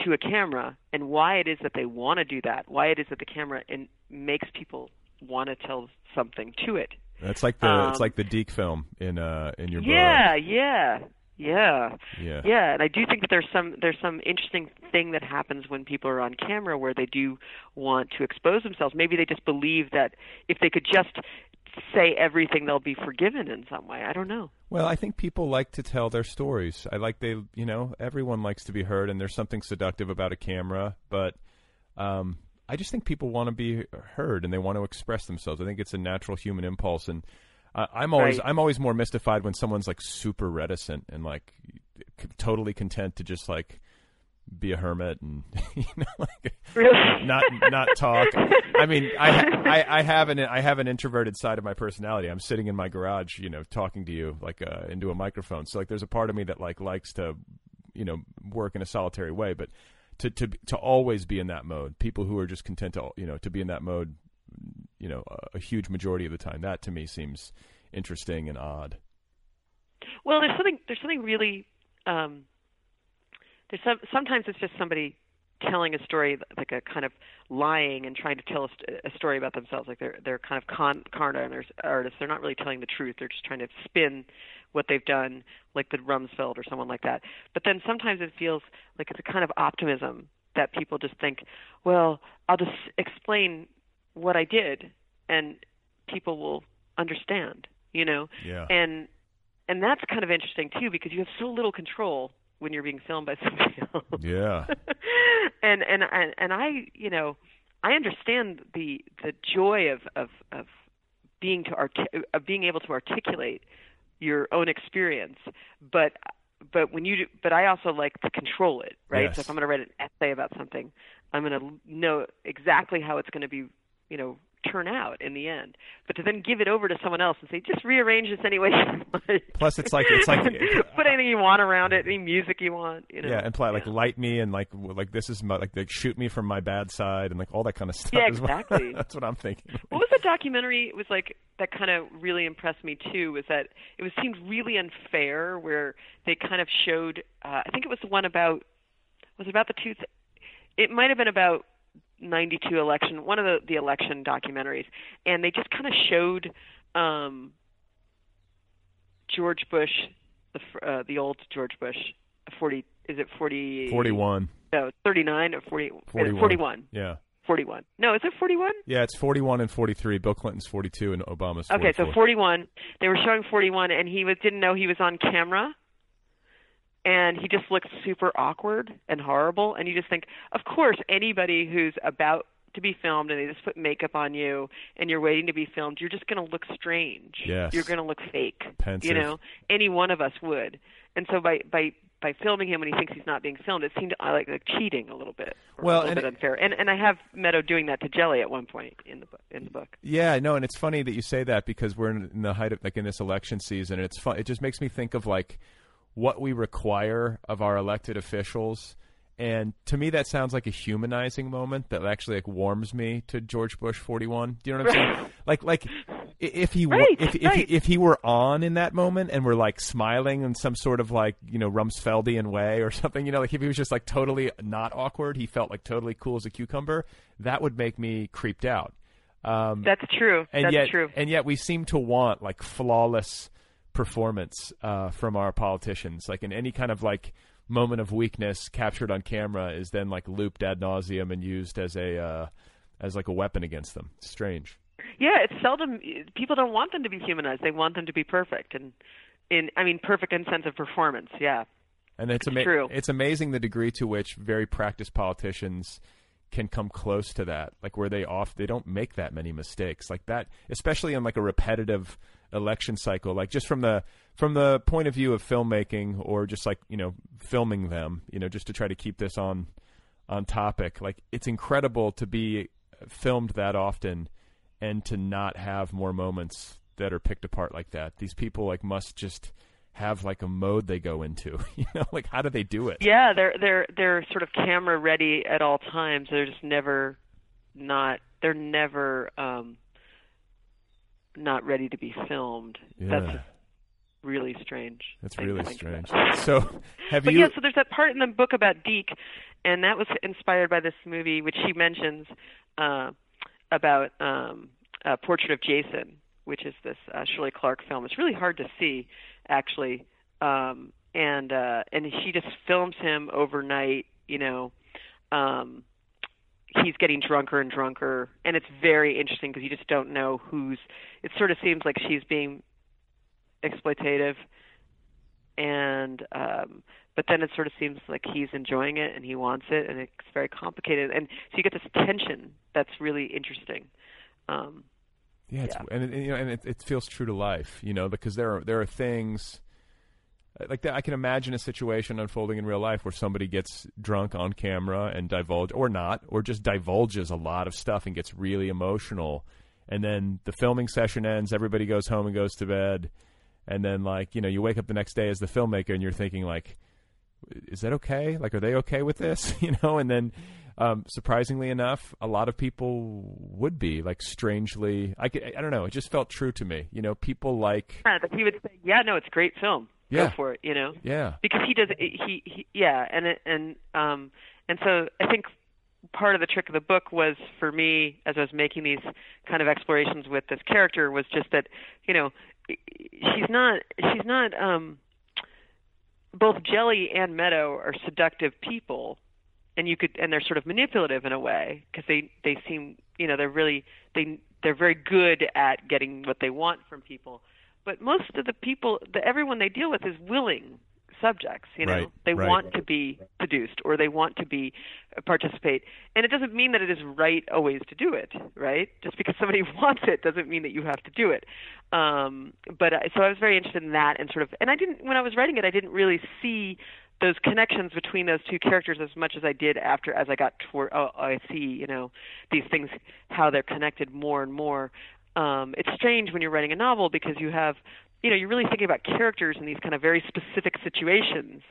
to a camera, and why it is that they want to do that. Why it is that the camera in, makes people want to tell something to it. That's like the Um, it's like the Deke film in uh in your Yeah, yeah, yeah, Yeah. yeah. And I do think that there's some there's some interesting thing that happens when people are on camera where they do want to expose themselves. Maybe they just believe that if they could just say everything, they'll be forgiven in some way. I don't know. Well, I think people like to tell their stories. I like they you know everyone likes to be heard, and there's something seductive about a camera, but. um I just think people want to be heard and they want to express themselves. I think it's a natural human impulse, and uh, I'm always Right. I'm always more mystified when someone's like super reticent and like c- totally content to just like be a hermit and you know like not not talk. I mean, I, I I have an I have an introverted side of my personality. I'm sitting in my garage, you know, talking to you like uh, into a microphone. So like, there's a part of me that like likes to, you know, work in a solitary way, but. To, to to always be in that mode, people who are just content to you know to be in that mode, you know, a, a huge majority of the time. That to me seems interesting and odd. Well, there's something there's something really um, there's some sometimes it's just somebody telling a story like a kind of lying and trying to tell a, a story about themselves like they're they're kind of con con artists they're not really telling the truth they're just trying to spin what they've done like the Rumsfeld or someone like that but then sometimes it feels like it's a kind of optimism that people just think well I'll just explain what I did and people will understand you know Yeah. and and that's kind of interesting too because you have so little control when you're being filmed by somebody else Yeah. and and and and I, you know, I understand the the joy of of of being to art- of being able to articulate your own experience, but but when you do, but I also like to control it, right? Yes. So if I'm going to write an essay about something, I'm going to know exactly how it's going to be, you know, turn out in the end. But to then give it over to someone else and say, just rearrange this any way you want. Plus, it's like it's like put anything you want around it, any music you want, you know. yeah, and play like light me and like like this is my, like like shoot me from my bad side and like all that kind of stuff. Yeah, well. exactly. That's what I'm thinking. What was the documentary? It was like that kind of really impressed me too. Was that it was seemed really unfair where they kind of showed. Uh, I think it was the one about was it about the two. It might have been about 92 election, one of the the election documentaries, and they just kind of showed um George Bush, the uh, the old George Bush, 40 is it 40 41. No, 39 or 40 41. 41. Yeah. 41. No, is it 41? Yeah, it's 41 and 43. Bill Clinton's 42 and Obama's 44. Okay, so 41. They were showing 41, and he was didn't know he was on camera, and he just looks super awkward and horrible. And you just think, of course, anybody who's about to be filmed and they just put makeup on you and you're waiting to be filmed, you're just going to look strange. Yes. You're going to look fake. Pensive. You know, any one of us would. And so by by by filming him when he thinks he's not being filmed, it seemed uh, like like cheating a little bit. Well, a little and bit it- unfair. And and I have Meadow doing that to Jelly at one point in the book. In the book. Yeah, no, and it's funny that you say that because we're in, in the height of like in this election season, and it's fun. It just makes me think of like what we require of our elected officials, and to me that sounds like a humanizing moment that actually like warms me to George Bush forty one. Do you know what I'm saying? Like like if he were Right, if if, right. he, if he were on in that moment and were like smiling in some sort of like you know Rumsfeldian way or something, you know, like if he was just like totally not awkward, he felt like totally cool as a cucumber. That would make me creeped out. Um, That's true. and That's yet, true. And yet, we seem to want like flawless performance uh, from our politicians. Like in any kind of like moment of weakness captured on camera is then like looped ad nauseum and used as a uh, as like a weapon against them. Strange. Yeah, it's seldom people don't want them to be humanized. They want them to be perfect, and in I mean perfect in sense of performance. Yeah, And it's, It's ama- true. it's amazing the degree to which very practiced politicians can come close to that. Like where they off they don't make that many mistakes. Like that especially in like a repetitive election cycle. Like just from the from the point of view of filmmaking or just like, you know, filming them, you know, just to try to keep this on on topic. Like it's incredible to be filmed that often and to not have more moments that are picked apart like that. These people like must just have like a mode they go into. You know, like how do they do it? yeah. They're they're they're sort of camera ready at all times. They're just never not. They're never um not ready to be filmed. Yeah. That's really strange. That's really strange. about. So, have but you? yeah, so there's that part in the book about Deke, and that was inspired by this movie, which she mentions uh, about um, uh, Portrait of Jason, which is this uh, Shirley Clarke film. It's really hard to see, actually, um, and uh, and she just films him overnight. You know, um, he's getting drunker and drunker, and it's very interesting because you just don't know who's. It sort of seems like she's being exploitative and um but then it sort of seems like he's enjoying it and he wants it and it's very complicated and so you get this tension that's really interesting um yeah, it's, and it, you know, and it, it feels true to life, you know, because there are there are things like that. I can imagine a situation unfolding in real life where somebody gets drunk on camera and divulge, or not, or just divulges a lot of stuff and gets really emotional, and then the filming session ends, everybody goes home and goes to bed, and then like you know you wake up the next day as the filmmaker and you're thinking like is that okay? Like are they okay with this? You know and then um, surprisingly enough a lot of people would be like strangely I I don't know it just felt true to me. You know people like yeah, he would say yeah no it's great film Yeah. go for it you know? Yeah. Because he does he, he yeah and it, and um and so i think part of the trick of the book was for me as i was making these kind of explorations with this character was just that you know she's not she's not um both jelly and meadow are seductive people and you could and they're sort of manipulative in a way because they they seem you know they're really they they're very good at getting what they want from people but most of the people the everyone they deal with is willing subjects. You know, Right, they right. want to be seduced or they want to be uh, participate, and it doesn't mean that it is right always to do it. Right? Just because somebody wants it doesn't mean that you have to do it. Um, but I, so I was very interested in that and sort of, and I didn't when I was writing it, I didn't really see those connections between those two characters as much as I did after as I got toward oh I see you know these things how they're connected more and more um it's strange when you're writing a novel because you have you know you're really thinking about characters in these kind of very specific situations.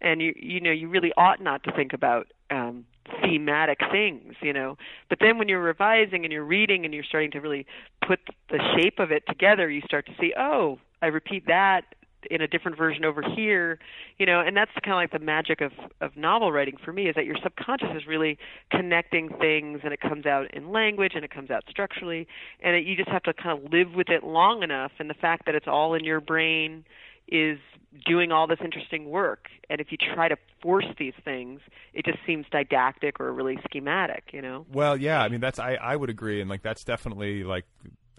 And you you know you really ought not to think about um thematic things you know. But then when you're revising and you're reading and you're starting to really put the shape of it together you start to see oh I repeat that in a different version over here you know and that's kind of like the magic of of novel writing for me is that your subconscious is really connecting things and it comes out in language and it comes out structurally and it, you just have to kind of live with it long enough and the fact that it's all in your brain is doing all this interesting work and if you try to force these things it just seems didactic or really schematic you know? Well, yeah, I mean that's I I would agree, and like that's definitely like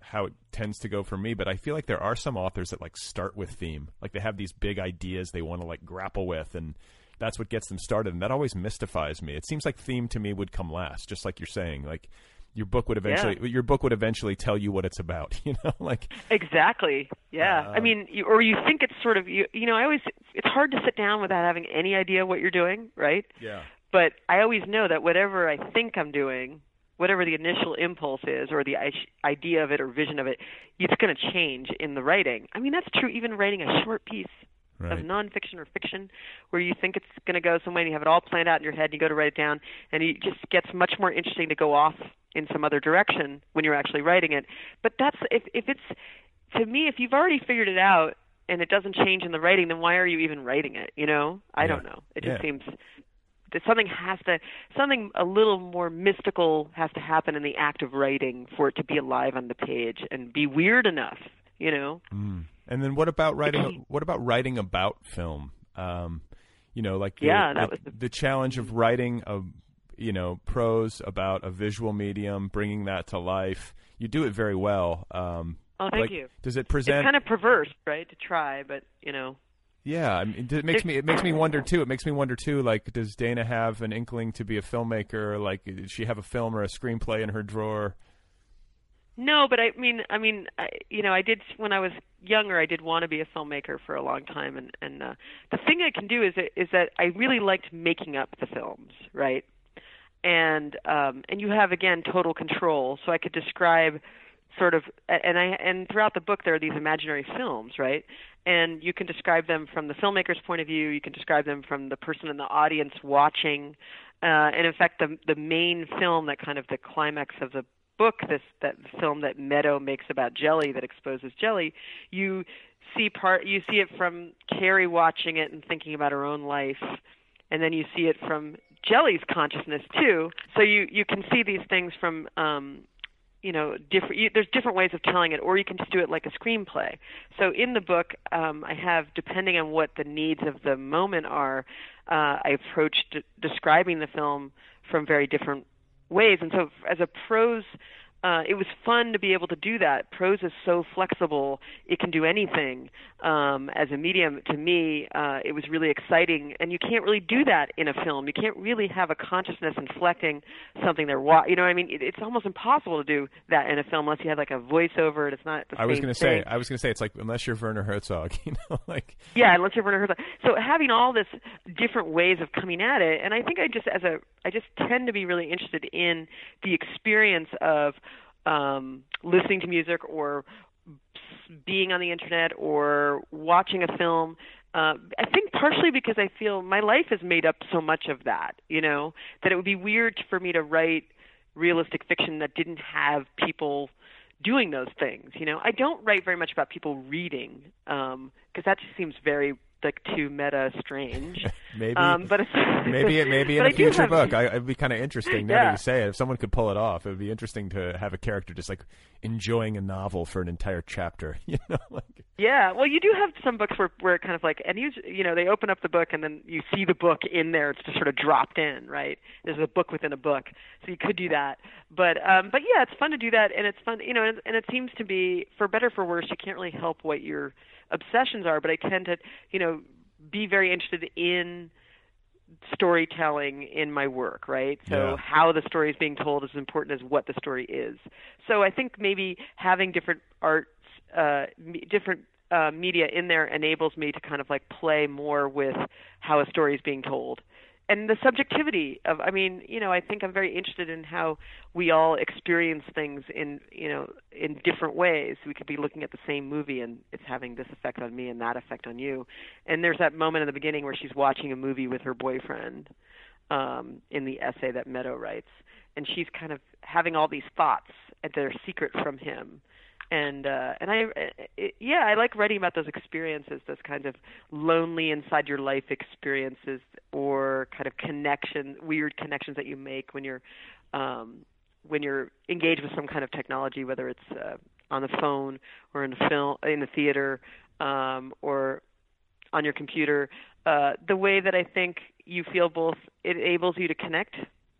how it tends to go for me. But I feel like there are some authors that like start with theme, like they have these big ideas they want to like grapple with, and that's what gets them started, and that always mystifies me. It seems like theme to me would come last, just like you're saying, like. Your book would eventually. Your book would eventually tell you what it's about. You know, like Exactly. Yeah. I Um, mean, you, or you think it's sort of you. You know, I always it's hard to sit down without having any idea what you're doing, right? yeah, But I always know that whatever I think I'm doing, whatever the initial impulse is, or the i- idea of it or vision of it, it's going to change in the writing. I mean, that's true even writing a short piece Right. of nonfiction or fiction, where you think it's going to go somewhere and you have it all planned out in your head, and you go to write it down, and it just gets much more interesting to go off in some other direction when you're actually writing it. But that's if if it's to me, if you've already figured it out and it doesn't change in the writing, then why are you even writing it? You know, I Yeah. don't know. It just Yeah. seems something has to something a little more mystical has to happen in the act of writing for it to be alive on the page and be weird enough. You know. Mm. And then what about writing? What about writing about film? Um, you know, like the, Yeah, that the, was the- the challenge of writing a, you know, prose about a visual medium, bringing that to life. You do it very well. Um, Oh, thank like, you. Does it present? It's kind of perverse, right, to try, but you know. Yeah, I mean, it makes me it makes me wonder too. It makes me wonder too. Like, does Dana have an inkling to be a filmmaker? Like, does she have a film or a screenplay in her drawer? No, but I mean, I mean, I, you know, I did when I was younger. I did want to be a filmmaker for a long time, and and uh, the thing I can do is is that I really liked making up the films, right? And um, and you have again total control, so I could describe sort of and I and throughout the book there are these imaginary films, right? And you can describe them from the filmmaker's point of view. You can describe them from the person in the audience watching. Uh, and in fact, the the main film that kind of the climax of the book, this that film that Meadow makes about jelly that exposes jelly, you see part you see it from Carrie watching it and thinking about her own life, and then you see it from Jelly's consciousness too. So you you can see these things from um, you know different you, there's different ways of telling it or you can just do it like a screenplay. So in the book um, i have depending on what the needs of the moment are uh, i approached d- describing the film from very different ways. And so as a prose uh, it was fun to be able to do that. Prose is so flexible; it can do anything. Um, as a medium, to me, uh, it was really exciting, and you can't really do that in a film. You can't really have a consciousness inflecting something they're You know, what I mean, it, it's almost impossible to do that in a film unless you have like a voiceover. And it's not the I was going to say, I was going to say, it's like unless you're Werner Herzog, you know, like Yeah, unless you're Werner Herzog. So having all this different ways of coming at it, and I think I just as a I just tend to be really interested in the experience of um, listening to music or being on the internet or watching a film. Uh, I think partially because I feel my life is made up so much of that, you know, that it would be weird for me to write realistic fiction that didn't have people doing those things. You know, I don't write very much about people reading because that just seems very like too meta strange. maybe um, but it's, maybe it maybe in a future have- book. I, it'd be kind of interesting now Yeah. that you say it. If someone could pull it off, it would be interesting to have a character just like enjoying a novel for an entire chapter. You know, like Yeah, well, you do have some books where where it kind of like, and you you know they open up the book and then you see the book in there. It's just sort of dropped in, right? There's a book within a book, so you could do that. But um, but yeah, it's fun to do that, and it's fun, you know, and, and it seems to be for better for worse. You can't really help what your obsessions are, but I tend to, you know, be very interested in storytelling in my work, right? So Yeah. how the story is being told is as important as what the story is. So I think maybe having different arts, uh, me- different uh, media in there enables me to kind of like play more with how a story is being told. And the subjectivity of, I mean, you know, I think I'm very interested in how we all experience things in, you know, in different ways. We could be looking at the same movie and it's having this effect on me and that effect on you. And there's that moment in the beginning where she's watching a movie with her boyfriend um, in the essay that Meadow writes, and she's kind of having all these thoughts that are secret from him. And uh, and I, it, yeah, I like writing about those experiences, those kinds of lonely inside your life experiences, or kind of connection, weird connections that you make when you're um, when you're engaged with some kind of technology, whether it's uh, on the phone or in the film, in the theater, um, or on your computer. Uh, the way that I think you feel both it enables you to connect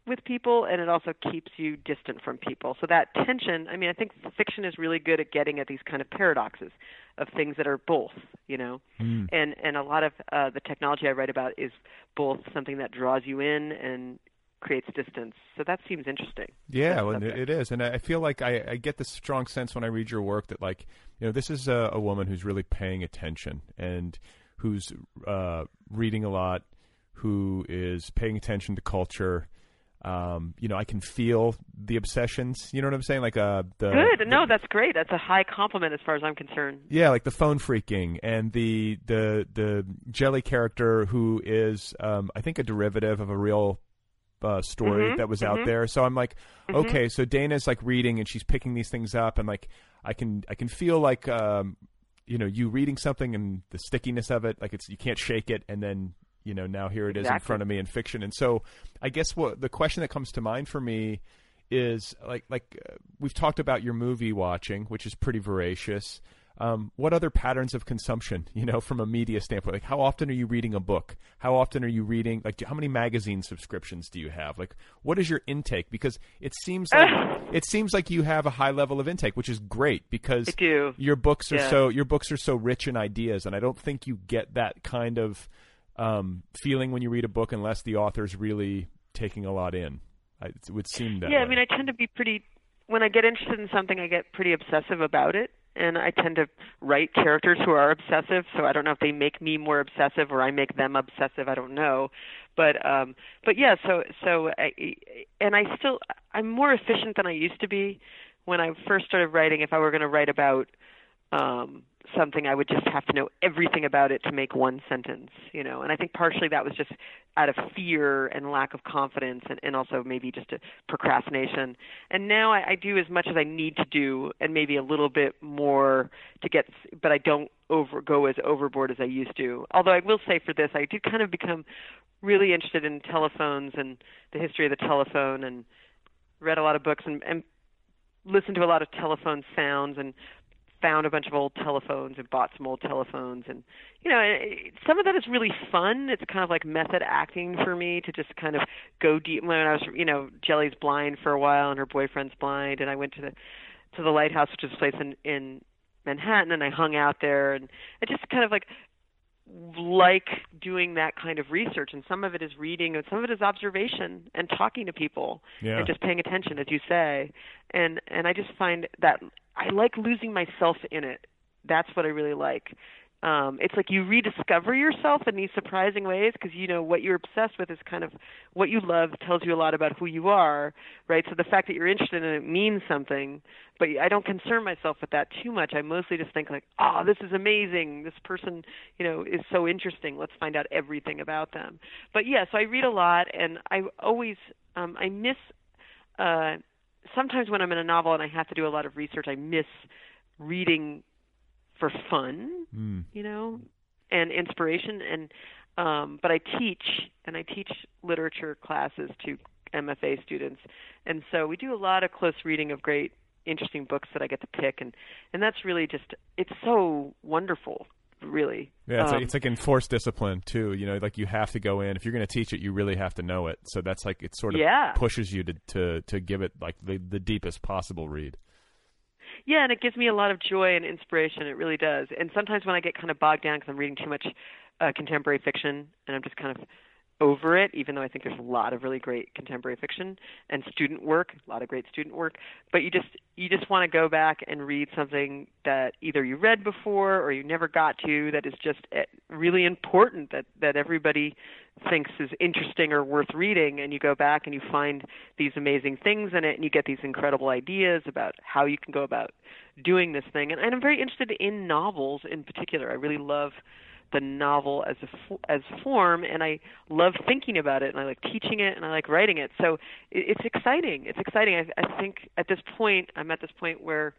with people and it also keeps you distant from people. So that tension, I mean, I think fiction is really good at getting at these kind of paradoxes of things that are both, you know. Mm. And and a lot of uh, the technology I write about is both something that draws you in and creates distance. So that seems interesting. Yeah, well, it is, and I feel like I, I get this strong sense when I read your work that, like, you know, this is a, a woman who's really paying attention and who's uh, reading a lot, who is paying attention to culture. Um, you know, I can feel the obsessions. You know what I'm saying? Like, uh, the Good. No, that's great. That's a high compliment as far as I'm concerned. yeah, like the phone freaking and the the the jelly character who is, um, I think, a derivative of a real uh, story Mhm, that was out mhm. there. So I'm like, Mhm. okay, so Dana's like reading and she's picking these things up, and like I can I can feel like um, you know you reading something and the stickiness of it, like it's you can't shake it, and then you know now here it is in front of me in fiction, and so I guess what the question that comes to mind for me is like like uh, we've talked about your movie watching, which is pretty voracious. Um, what other patterns of consumption, you know, from a media standpoint? Like, how often are you reading a book? How often are you reading? Like, do- how many magazine subscriptions do you have? Like, what is your intake? Because it seems like it seems like you have a high level of intake, which is great because your books are Yeah. so your books are so rich in ideas, and I don't think you get that kind of um, feeling when you read a book unless the author's really taking a lot in. I, it would seem that. yeah, way. I mean, I tend to be pretty. When I get interested in something, I get pretty obsessive about it, and I tend to write characters who are obsessive. So I don't know if they make me more obsessive or I make them obsessive. I don't know, but um, but yeah. So so I, and I still I'm more efficient than I used to be. When I first started writing, if I were going to write about um something I would just have to know everything about it to make one sentence, you know. And I think partially that was just out of fear and lack of confidence and, and also maybe just a procrastination. And now I, I do as much as I need to do and maybe a little bit more to get but I don't over go as overboard as I used to. Although I will say for this I did kind of become really interested in telephones and the history of the telephone and read a lot of books and, and listened to a lot of telephone sounds and found a bunch of old telephones and bought some old telephones. And you know eh, some of that is really fun. It's kind of like method acting for me to just kind of go deep. When i was you know jelly's blind for a while and her boyfriend's blind and i went to the to the lighthouse which is a place in in manhattan and i hung out there. And i just kind of like like doing that kind of research. And some of it is reading and some of it is observation and talking to people Yeah. and just paying attention as you say. And and i just find that i like losing myself in it. That's what i really like. Um it's like you rediscover yourself in these surprising ways because you know what you're obsessed with is kind of what you love tells you a lot about who you are right? So the fact that you're interested in it means something but i don't concern myself with that too much. I mostly just think like oh this is amazing. This person you know is so interesting. Let's find out everything about them. But yeah so i read a lot and i always um i miss uh sometimes when i'm in a novel and i have to do a lot of research i miss reading for fun Mm. you know, and inspiration. And um, but I teach and I teach literature classes to MFA students, and so we do a lot of close reading of great, interesting books that I get to pick, and and that's really just it's so wonderful, really. Yeah, it's, Um, like, it's like enforced discipline too. You know, like you have to go in if you're going to teach it, you really have to know it. So that's like it sort of Yeah. pushes you to to to give it like the the deepest possible read. Yeah, and it gives me a lot of joy and inspiration. It really does. And sometimes when I get kind of bogged down because I'm reading too much uh, contemporary fiction, and I'm just kind of over it, even though I think there's a lot of really great contemporary fiction and student work, a lot of great student work. But you just you just want to go back and read something that either you read before or you never got to that is just eh, really important that that everybody thinks is interesting or worth reading and you go back and you find these amazing things in it and you get these incredible ideas about how you can go about doing this thing and, and I'm very interested in novels in particular. I really love the novel as a as form and I love thinking about it and I like teaching it and I like writing it. So it, it's exciting. It's exciting. I, I think at this point I'm at this point where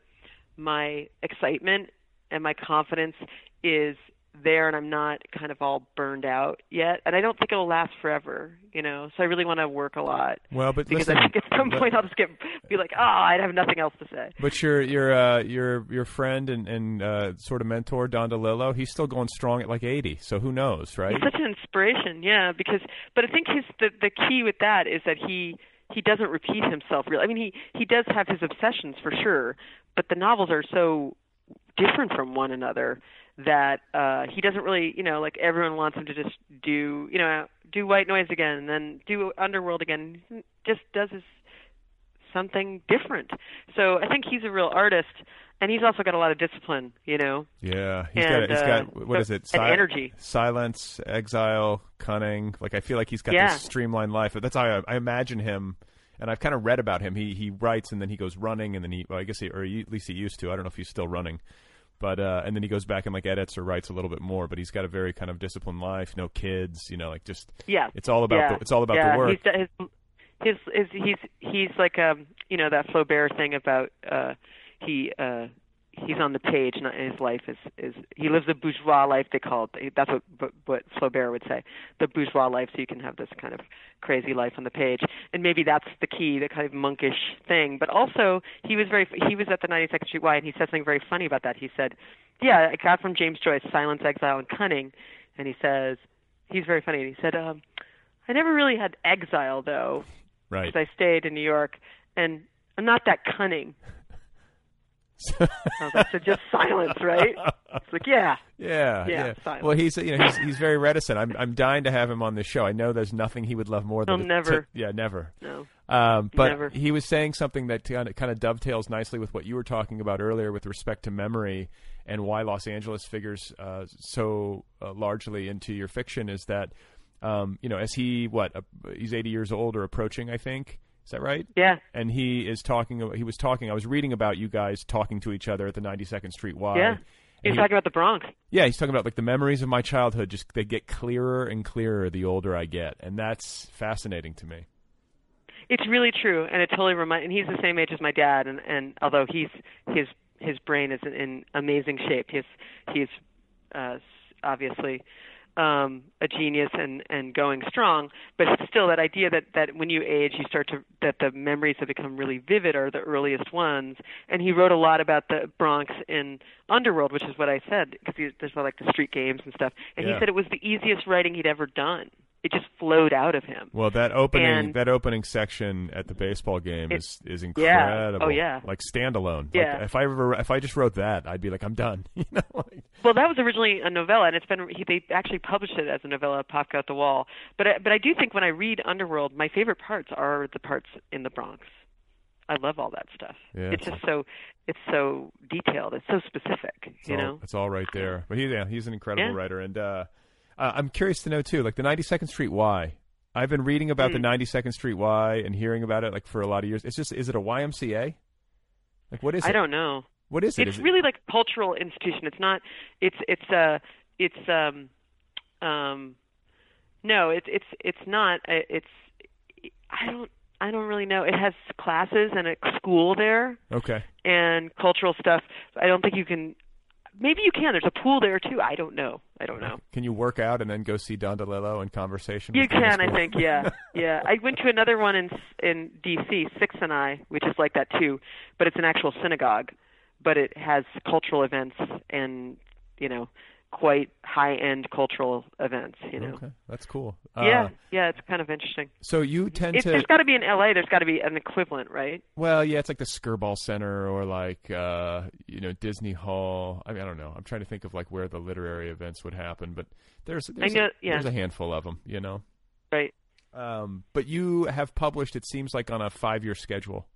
my excitement and my confidence is there and I'm not kind of all burned out yet. And I don't think it'll last forever, you know. So I really want to work a lot. Well, but because listen, I think at some point I'll just get be like, oh, I'd have nothing else to say. But your your uh, your your friend and and uh, sort of mentor Don DeLillo, he's still going strong at like 80. So who knows, right? He's such an inspiration, yeah. Because, but I think his the the key with that is that he he doesn't repeat himself really. I mean, he he does have his obsessions for sure, but the novels are so different from one another that uh he doesn't really you know like everyone wants him to just do you know do white noise again and then do underworld again. He just does his something different. So i think he's a real artist and he's also got a lot of discipline you know? Yeah he's and, got he's uh, got what is it? and energy. silence exile cunning. Like i feel like he's got Yeah. this streamlined life. That's how I, I imagine him and I've kind of read about him. He he writes and then he goes running and then he well, I guess he or he, at least he used to. I don't know if he's still running, but uh, and then he goes back and like edits or writes a little bit more. But he's got a very kind of disciplined life. No kids, you know, like just yeah It's all about yeah. the, it's all about yeah. the work. he's, his, his his he's he's like um you know that Flaubert thing about uh he uh he's on the page and his life is is he lives a bourgeois life they call it that's what what- Flaubert would say the bourgeois life so you can have this kind of crazy life on the page and maybe that's the key the kind of monkish thing but also he was very he was at the 92nd Street Y and he said something very funny about that he said yeah I got from James Joyce silence exile and cunning and he says he's very funny and he said um I never really had exile though right. because I stayed in New York, and I'm not that cunning. I was so just silence, right? It's like, yeah, Yeah, Yeah, silence. Well, he's you know he's he's very reticent. I'm I'm dying to have him on this show. I know there's nothing he would love more than He'll never. yeah, never. no, Um, but Never. he was saying something that kind of, kind of dovetails nicely with what you were talking about earlier with respect to memory and why Los Angeles figures uh, so uh, largely into your fiction is that um, you know as he what uh, he's 80 years old or approaching I think is that right? yeah, And he is talking. about- He was talking. I was reading about you guys talking to each other at the 92nd Street Y. yeah. He's he- talking about the Bronx. yeah, he's talking about like the memories of my childhood. Just they get clearer and clearer the older I get, and that's fascinating to me. It's really true, and it totally reminds. And he's the same age as my dad, and and although he's his his brain is in, in amazing shape, he's he's uh, obviously um, a genius and and going strong. But still, that idea that that when you age, you start to that the memories that become really vivid are the earliest ones. And he wrote a lot about the Bronx in Underworld, which is what I said because there's like the street games and stuff. And Yeah. he said it was the easiest writing he'd ever done. It just flowed out of him. Well, that opening And- that opening section at the baseball game It- is is incredible. yeah. Oh, yeah. like standalone. Yeah. Like, if I ever if I just wrote that, I'd be like, I'm done. you know, like, Well, that was originally a novella, and it's been he, they actually published it as a novella, Pafko at the Wall. But I, but I do think when I read Underworld, my favorite parts are the parts in the Bronx. I love all that stuff. Yeah, it's it's- just so it's so detailed. It's so specific. it's you all, know. it's all right there. But he, yeah, he's an incredible Yeah. writer, and uh, uh, I'm curious to know too, like the 92nd Street Y. I've been reading about the Mm. 92nd Street Y and hearing about it like for a lot of years. It's just, is it a YMCA? Like, what is I it? I don't know. What is it? It's Is it- really like a cultural institution. It's not. It's it's uh it's um um no it's it's it's not uh, it's I don't I don't really know. It has classes and a school there. okay. and cultural stuff. I don't think you can. Maybe you can. There's a pool there too. I don't know. I don't know. Can you work out and then go see Don DeLillo and conversation? You can, I think. Yeah, yeah. I went to another one in in D.C. Sixth and I, which is like that too, but it's an actual synagogue, but it has cultural events and you know quite high end cultural events. You know. Okay, that's cool. Yeah, Uh, yeah, it's kind of interesting. So you tend to there's got to be in LA. There's got to be an equivalent, right? Well, yeah, it's like the Skirball Center or like uh, you know Disney Hall. I mean, I don't know. I'm trying to think of like where the literary events would happen, but there's there's, know- a, yeah. there's a handful of them, you know. Right. Um, but you have published. It seems like on a five year schedule.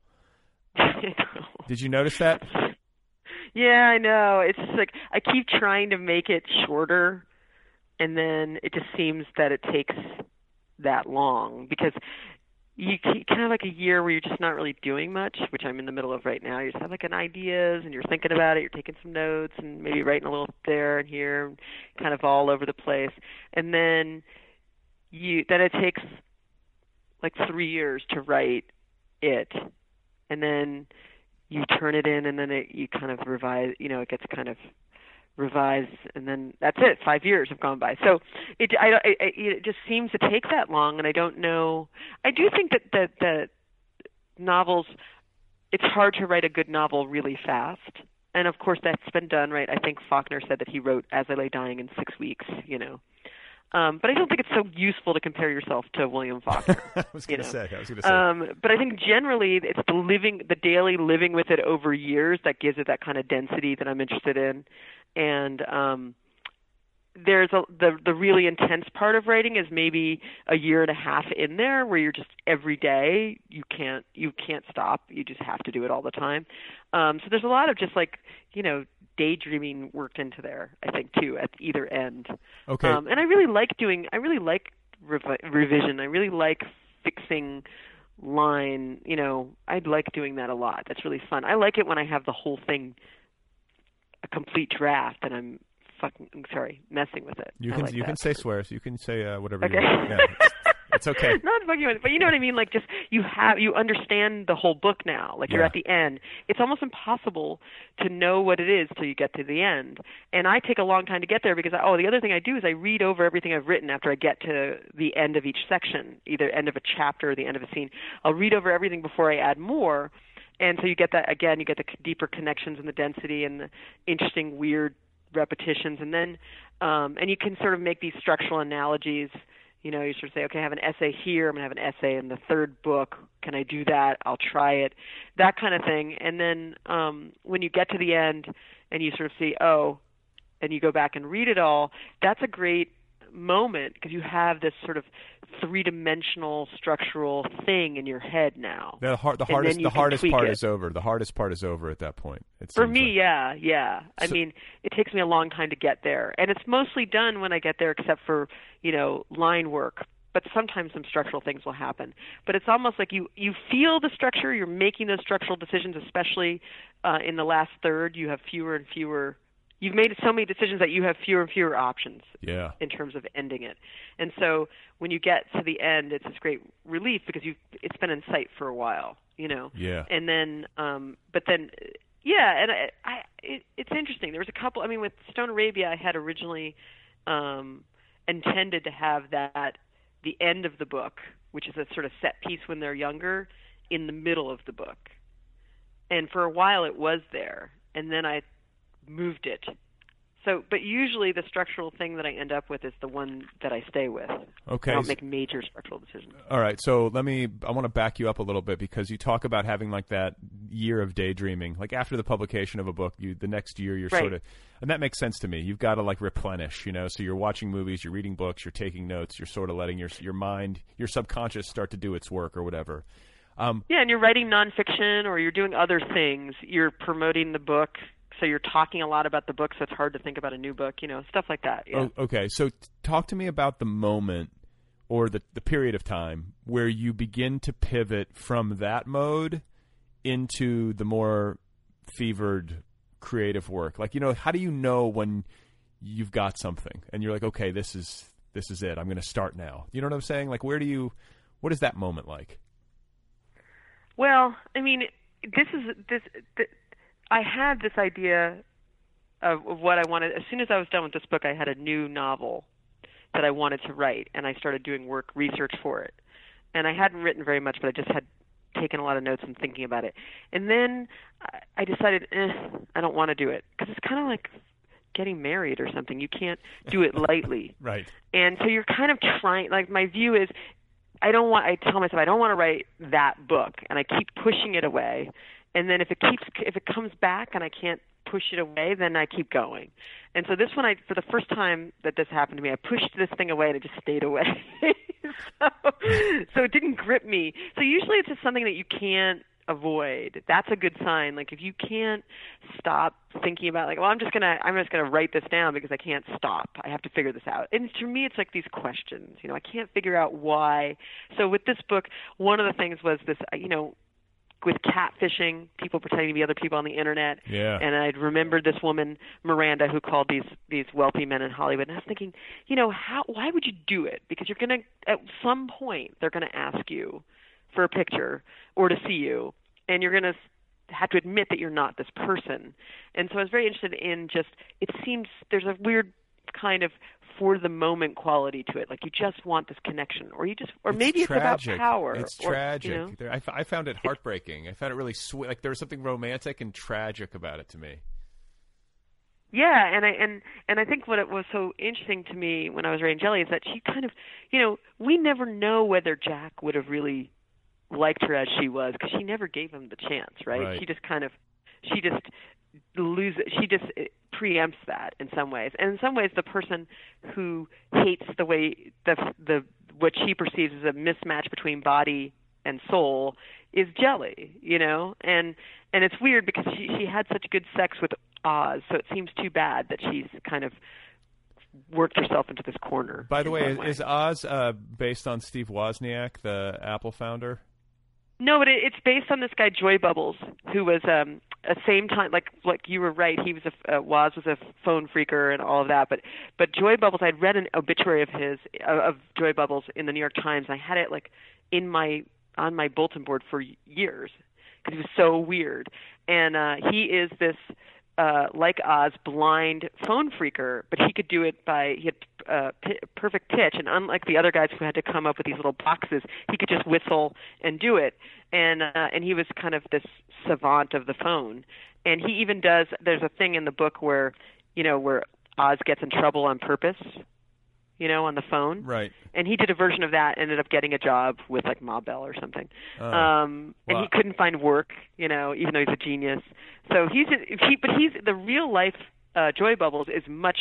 Did you notice that? Yeah, I know. It's just like I keep trying to make it shorter, and then it just seems that it takes that long because you kind of like a year where you're just not really doing much, which I'm in the middle of right now. You just have like an ideas and you're thinking about it, you're taking some notes and maybe writing a little there and here, kind of all over the place. And then you then it takes like 3 years to write it. And then you turn it in and then it you kind of revise, you know, it gets kind of revised and then that's it. 5 years have gone by. So it i don't it, just seems to take that long and i don't know. I do think that that that novels it's hard to write a good novel really fast. And of course that's been done right? I think faulkner said that he wrote as i lay dying in 6 weeks you know um, but I don't think it's so useful to compare yourself to William Faulkner. I was going to say. I was going to say. Um, but I think generally it's the living, the daily living with it over years that gives it that kind of density that I'm interested in, and um, there's a the the really intense part of writing is maybe a year and a half in there where you're just every day you can't you can't stop. You just have to do it all the time. Um so there's a lot of just like you know daydreaming worked into there i think too at either end. Okay. um and i really like doing i really like revi- revision. I really like fixing line you know I'd like doing that a lot. That's really fun. I like it when i have the whole thing a complete draft and i'm fucking sorry messing with it you I can like you that. can say swears. You can say uh, whatever Okay. you want. Yeah, it's, it's okay. Not fucking with it, but you know what I mean. Like, just you have you understand the whole book now. Like, you're at the end. It's almost impossible to know what it is till you get to the end. And I take a long time to get there because I, oh, the other thing I do is I read over everything I've written after I get to the end of each section, either end of a chapter or the end of a scene. I'll read over everything before I add more. And so you get that again. You get the deeper connections and the density and the interesting, weird repetitions, and then um, and you can sort of make these structural analogies. You know, you sort of say, okay, I have an essay here. I'm gonna have an essay in the third book. Can I do that? I'll try it. That kind of thing. And then um, when you get to the end and you sort of see, oh, and you go back and read it all, that's a great moment because you have this sort of three-dimensional structural thing in your head now. The, har- the hardest the hardest part it. is over. The hardest part is over at that point. For me, like. yeah, yeah. I So- mean, it takes me a long time to get there, and it's mostly done when I get there, except for you know line work. But sometimes some structural things will happen. But it's almost like you you feel the structure. You're making those structural decisions, especially uh, in the last third. You have fewer and fewer. You've made so many decisions that you have fewer and fewer options Yeah. in terms of ending it. And so when you get to the end, it's this great relief because you it's been in sight for a while, you know. Yeah. And then, um, but then, yeah, and I, I it, it's interesting. There was a couple. I mean, with Stone Arabia, I had originally um, intended to have that the end of the book, which is a sort of set piece when they're younger, in the middle of the book. And for a while, it was there, and then I moved it. So, but usually the structural thing that I end up with is the one that I stay with. Okay. I don't make major structural decisions. All right, so let me. I want to back you up a little bit because you talk about having like that year of daydreaming. Like after the publication of a book, you the next year you're Right. sort of, and that makes sense to me. You've got to like replenish, you know. So you're watching movies, you're reading books, you're taking notes, you're sort of letting your your mind, your subconscious start to do its work or whatever. Um, Yeah, and you're writing nonfiction or you're doing other things. You're promoting the book, so you're talking a lot about the book, so it's hard to think about a new book. You know, stuff like that. Yeah. Oh, okay, so t- talk to me about the moment or the the period of time where you begin to pivot from that mode into the more fevered creative work. Like, you know, how do you know when you've got something and you're like, okay, this is this is it. I'm going to start now. You know what I'm saying? Like, where do you? What is that moment like? Well, I mean, this is this. th I had this idea of, of what I wanted. As soon as I was done with this book, I had a new novel that I wanted to write, and I started doing work research for it. And I hadn't written very much, but I just had taken a lot of notes and thinking about it. And then I- I decided, eh, I don't want to do it because it's kind of like getting married or something. You can't do it lightly. Right. And so you're kind of trying like my view is I don't want I tell myself I don't want to write that book and I keep pushing it away. And then if it keeps if it comes back and I can't push it away, then I keep going. And so this one I for the first time that this happened to me, I pushed this thing away and it just stayed away. so, so it didn't grip me. So usually it's just something that you can't avoid. That's a good sign. Like if you can't stop thinking about like, well, I'm just gonna I'm just gonna write this down because I can't stop. I have to figure this out. And to me, it's like these questions. You know, I can't figure out why. So with this book, one of the things was this. Uh, you know, with catfishing, people pretending to be other people on the internet. Yeah. And I'd remembered this woman, Miranda, who called these these wealthy men in Hollywood. And I was thinking, you know, how why would you do it? Because you're gonna at some point they're gonna ask you for a picture or to see you, and you're gonna have to admit that you're not this person. And so I was very interested in just it seems there's a weird kind of for the moment quality to it. Like you just want this connection, or you just, or It's maybe tragic. it's about power. It's or, tragic. You know? I, f- I found it heartbreaking. I found it really sweet. Like there was something romantic and tragic about it to me. Yeah, and I and and I think what it was so interesting to me when I was writing Jelly is that she kind of, you know, we never know whether Jack would have really liked her as she was because she never gave him the chance, right? Right. She just kind of, she just loses. She just preempts that in some ways, and in some ways, the person who hates the way the the what she perceives as a mismatch between body and soul is Jelly, you know, and and it's weird because she she had such good sex with Oz, so it seems too bad that she's kind of worked herself into this corner. By the way, is, is Oz uh, based on Steve Wozniak, the Apple founder? No, but it, it's based on this guy Joy Bubbles, who was um a same time like like you were right. He was a uh, was a phone phreaker and all of that. But but Joy Bubbles, I'd read an obituary of his of, of Joy Bubbles in the New York Times. And I had it like in my on my bulletin board for years because he was so weird. And uh he is this uh, like Oz, blind phone phreaker, but he could do it by he had uh, p- perfect pitch, and unlike the other guys who had to come up with these little boxes, he could just whistle and do it. And uh, and he was kind of this savant of the phone. And he even does. There's a thing in the book where, you know, where Oz gets in trouble on purpose, you know, on the phone. Right. And he did a version of that, and ended up getting a job with like Ma Bell or something. Oh. Um, and Wow. he couldn't find work, you know, even though he's a genius. So he's he, but he's the real life uh, Joy Bubbles is much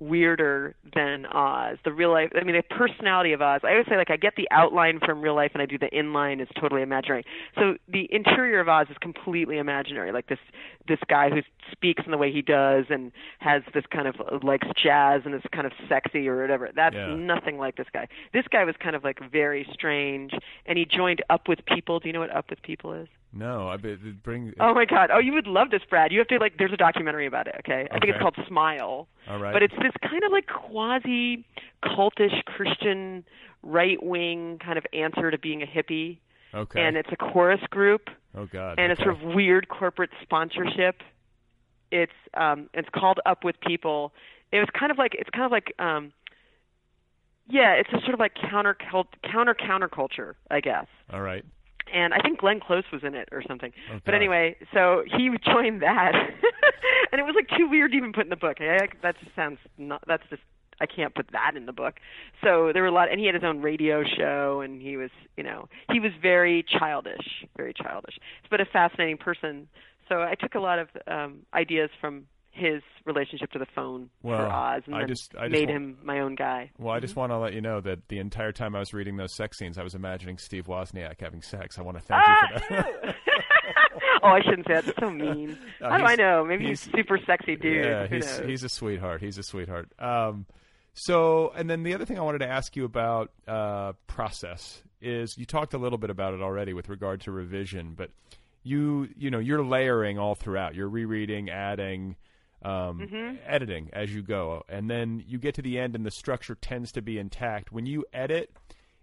weirder than Oz. The real life, I mean, the personality of Oz. I always say like I get the outline from real life, and I do the inline is totally imaginary. So the interior of Oz is completely imaginary. Like this this guy who speaks in the way he does and has this kind of uh, likes jazz and is kind of sexy or whatever. That's Yeah. nothing like this guy. This guy was kind of like very strange, and he joined Up with People. Do you know what Up with People is? No, I be, bring. Oh my God! Oh, you would love this, Brad. You have to like. There's a documentary about it. Okay, I think it's called Smile. All right. But it's this kind of like quasi cultish Christian right wing kind of answer to being a hippie. Okay. And it's a chorus group, oh God. and it's okay. sort of weird corporate sponsorship. It's um it's called Up with People. It was kind of like it's kind of like um yeah, it's a sort of like counter counter counterculture, I guess All right. And I think Glenn Close was in it or something. Oh, but anyway, so he joined that, and it was like too weird to even put in the book. I, that just sounds not. That's just I can't put that in the book. So there were a lot, and he had his own radio show, and he was, you know, he was very childish, very childish, but a fascinating person. So I took a lot of um ideas from his relationship to the phone Well, for Oz, and I just- I just made wa- him my own guy. Well, I just want to let you know that the entire time I was reading those sex scenes, I was imagining Steve Wozniak having sex. I want to thank Ah, you for that. oh, I shouldn't say that. That's so mean. No, How do I know? Maybe he's, he's- super sexy dude. Yeah, Who he's knows? he's a sweetheart. He's a sweetheart. Um, so, and then the other thing I wanted to ask you about uh, process is you talked a little bit about it already with regard to revision, but you you know you're layering all throughout. You're rereading, adding, um, Mhm. editing as you go, and then you get to the end, and the structure tends to be intact. When you edit,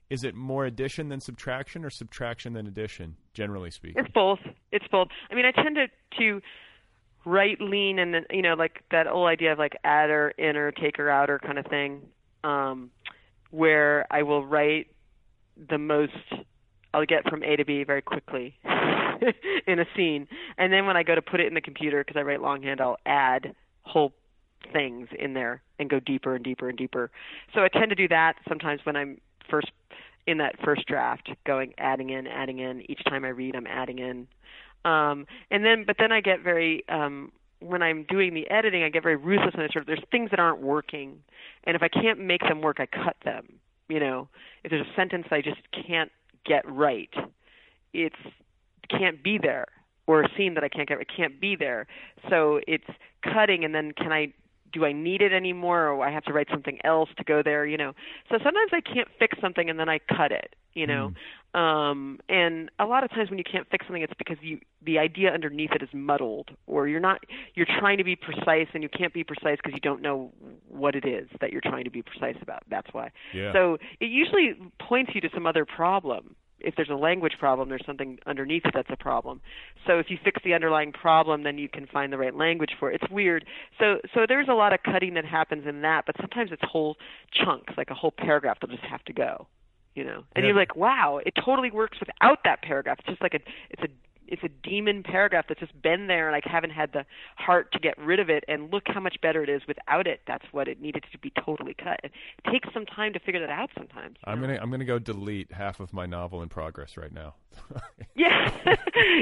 is it more addition than subtraction, or subtraction than addition? Generally speaking, It's both. It's both. I mean, I tend to to write lean and then you know like that old idea of like adder, inner, taker, outer kind of thing, um, where I will write the most I'll get from A to B very quickly in a scene, and then when I go to put it in the computer because I write longhand, I'll add whole things in there and go deeper and deeper and deeper. So I tend to do that sometimes when I'm first in that first draft, going adding in, adding in. Each time I read, I'm adding in. Um, and then, but then I get very um, when I'm doing the editing, I get very ruthless and I sort of there's things that aren't working, and if I can't make them work, I cut them. You know, if there's a sentence I just can't get right, it's can't be there, or a scene that I can't get, it can't be there. So it's cutting, and then can I do I need it anymore or I have to write something else to go there, you know. So sometimes I can't fix something and then I cut it, you know. Mm. Um and a lot of times when you can't fix something it's because you the idea underneath it is muddled or you're not you're trying to be precise and you can't be precise because you don't know what it is that you're trying to be precise about. That's why. Yeah. So it usually points you to some other problem if there's a language problem, there's something underneath that's a problem. So if you fix the underlying problem, then you can find the right language for it. It's weird. So so there's a lot of cutting that happens in that, but sometimes it's whole chunks, like a whole paragraph that'll just have to go. You know, and Yeah. you're like, wow, it totally works without that paragraph. It's just like a, it's a, it's a demon paragraph that's just been there, and I haven't had the heart to get rid of it. And look how much better it is without it. That's what it needed to be totally cut. It takes some time to figure that out sometimes. I'm gonna I'm gonna go delete half of my novel in progress right now. Yeah.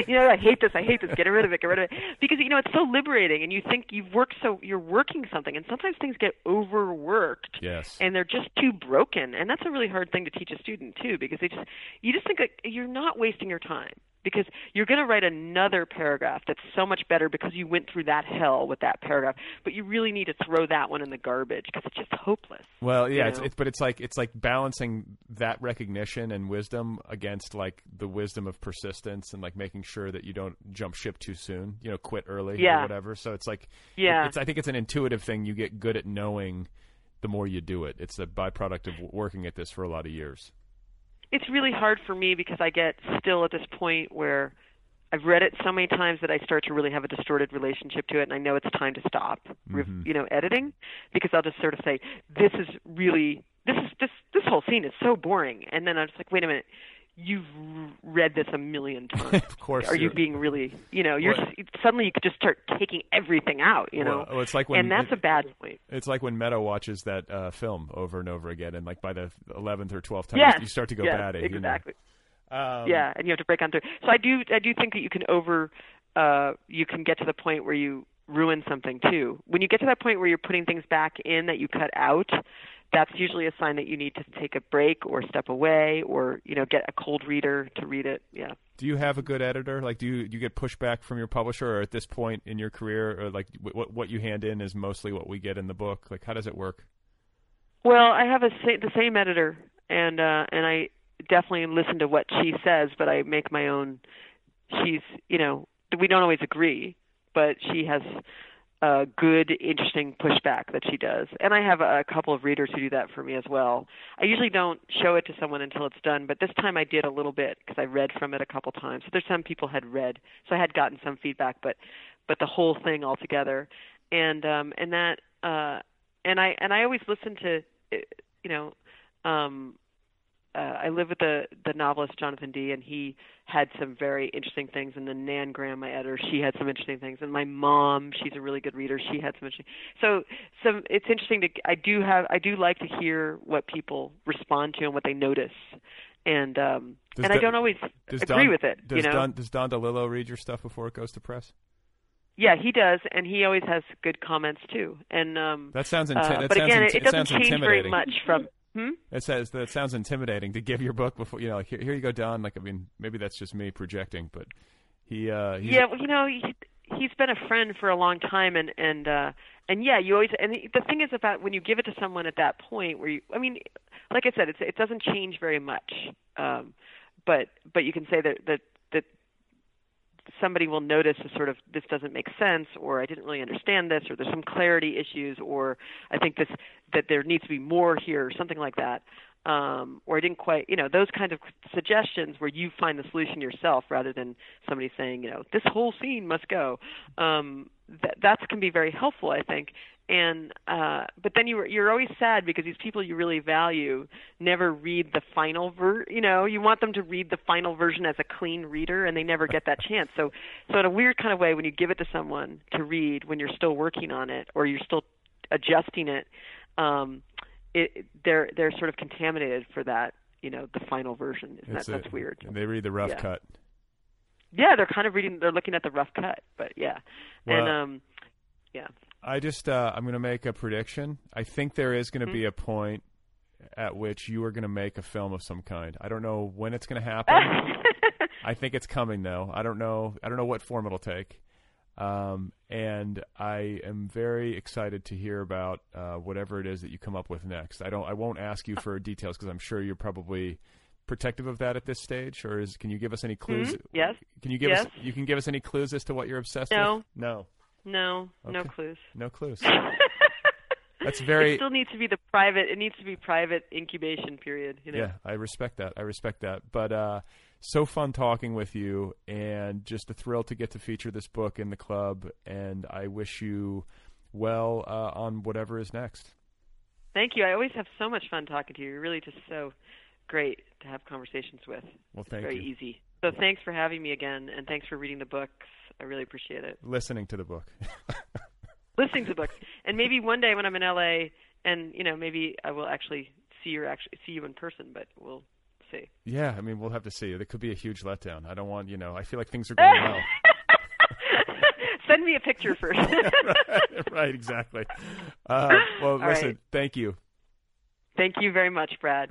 you know, I hate this. I hate this. Get rid of it. Get rid of it. Because you know it's so liberating, and you think you've worked so you're working something, and sometimes things get overworked, yes. and they're just too broken, and that's a really hard thing to teach a student too, because they just you just think like you're not wasting your time because you're going to write another paragraph that's so much better because you went through that hell with that paragraph, but you really need to throw that one in the garbage because it's just hopeless. Well, yeah, you it's, it's but it's like it's like balancing that recognition and wisdom against like the wisdom of persistence and like making sure that you don't jump ship too soon, you know, quit early Yeah. or whatever. So it's like Yeah. it's I think it's an intuitive thing you get good at knowing the more you do it. It's a byproduct of working at this for a lot of years. It's really hard for me because I get still at this point where I've read it so many times that I start to really have a distorted relationship to it, and I know it's time to stop, Mhm. you know, editing, because I'll just sort of say, "This is really this is this this whole scene is so boring," and then I'm just like, "Wait a minute." You've read this a million times. of course. Are you being really, you know, you're Well- suddenly you could just start taking everything out, you know, Well, it's like when and that's it- a bad point. It's like when Meadow watches that uh, film over and over again, and like by the eleventh or twelfth time, Yes, you start to go yes, batty. you know. Exactly. Um, yeah, and you have to break on through. So I do I do think that you can over uh you can get to the point where you ruin something too. When you get to that point where you're putting things back in that you cut out, that's usually a sign that you need to take a break or step away or, you know, get a cold reader to read it. Yeah. Do you have a good editor? Like, do you do you get pushback from your publisher, or at this point in your career, or like what what you hand in is mostly what we get in the book? Like, how does it work? Well, I have a sa- the same editor, and uh, and I definitely listen to what she says, but I make my own. She's, you know, we don't always agree, but she has a good, interesting pushback that she does, and I have a, couple of readers who do that for me as well. I usually don't show it to someone until it's done, but this time I did a little bit because I read from it a couple times. So there's some people had read, so I had gotten some feedback, but but the whole thing altogether, and um, and that uh, and I and I always listen to uh, you know um uh, I live with the the novelist Jonathan Dee, and he had some very interesting things. And then Nan Graham, my editor, she had some interesting things. And my mom, she's a really good reader, she had some interesting. So, some it's interesting to. I do have, I do like to hear what people respond to and what they notice. And um, Does and I don't always agree Don, with it. Does you know, Don, does Don DeLillo read your stuff before it goes to press? yeah, he does, and he always has good comments too. And um, That sounds uh, but sounds again, it it doesn't change very much from. Hmm? It says that sounds intimidating to give your book before you know. Like, here, here you go, Don. Like, I mean, maybe that's just me projecting, but he. uh he's, yeah, well, you know, he, he's been a friend for a long time, and and uh, and yeah, you always. And the thing is about when you give it to someone at that point, where you, I mean, like I said, it's it doesn't change very much, um, but but you can say that that somebody will notice a sort of this doesn't make sense or I didn't really understand this or there's some clarity issues or I think this that there needs to be more here or something like that. Um, or I didn't quite you know those kinds of suggestions where you find the solution yourself rather than somebody saying you know this whole scene must go. Um, that that can be very helpful I think and uh but then you you're always sad because these people you really value never read the final ver you know you want them to read the final version as a clean reader and they never get that chance so so in a weird kind of way when you give it to someone to read when you're still working on it or you're still adjusting it, um, it they're they're sort of contaminated for that. You know, the final version. Isn't that a- that's weird? And they read the rough Yeah. cut. Yeah, they're kind of reading. They're looking at the rough cut, but yeah, and um, yeah. I just uh, I'm going to make a prediction. I think there is going to Mhm. be a point at which you are going to make a film of some kind. I don't know when it's going to happen. I think it's coming though. I don't know. I don't know what form it'll take. Um, and I am very excited to hear about uh, whatever it is that you come up with next. I don't. I won't ask you for details because I'm sure you're probably protective of that at this stage. Or is can you give us any clues? Mhm. Yes. Can you give us? Yes. You can give us any clues as to what you're obsessed No. with? No. No, no clues. No clues. That's very. It still needs to be the private. It needs to be private incubation period. You know. Yeah, I respect that. I respect that. But uh, so fun talking with you, and just a thrill to get to feature this book in the club. And I wish you well uh, on whatever is next. Thank you. I always have so much fun talking to you. You're really just so great to have conversations with. Well, It's thank very you. easy. So thanks for having me again, and thanks for reading the books. I really appreciate it. Listening to the book. Listening to the books, and maybe one day when I'm in LA, and you know, maybe I will actually see you actually see you in person. But we'll see. yeah, I mean, we'll have to see. There could be a huge letdown. I don't want, you know, I feel like things are going well. Send me a picture first. right, right, exactly. Uh, well, All listen, right. thank you. Thank you very much, Brad.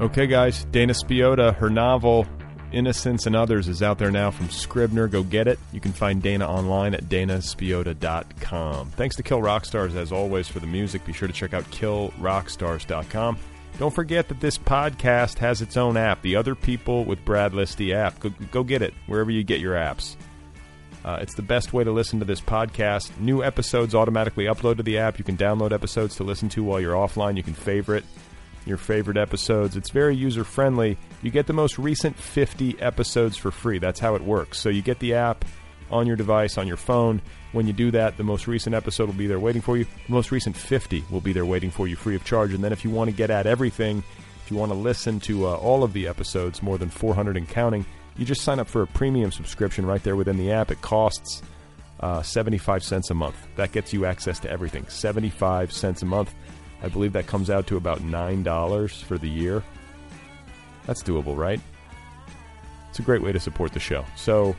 Okay, guys, Dana Spiotta, her novel Innocents and Others is out there now from Scribner. Go get it. You can find Dana online at danaspiotta.com. Thanks to Kill Rock Stars, as always, for the music. Be sure to check out killrockstars.com. Don't forget that this podcast has its own app, the Other People with Brad Listi app. Go, go get it wherever you get your apps. Uh, it's the best way to listen to this podcast. New episodes automatically upload to the app. You can download episodes to listen to while you're offline. You can favorite your favorite episodes. It's very user friendly. You get the most recent 50 episodes for free. That's how it works. So you get the app on your device, on your phone. When you do that, the most recent episode will be there waiting for you. The most recent 50 will be there waiting for you free of charge. And then if you want to get at everything, if you want to listen to uh, all of the episodes, more than 400 and counting, you just sign up for a premium subscription right there within the app. It costs uh, 75 cents a month. That gets you access to everything. 75 cents a month. I believe that comes out to about $9 for the year. That's doable, right? It's a great way to support the show. So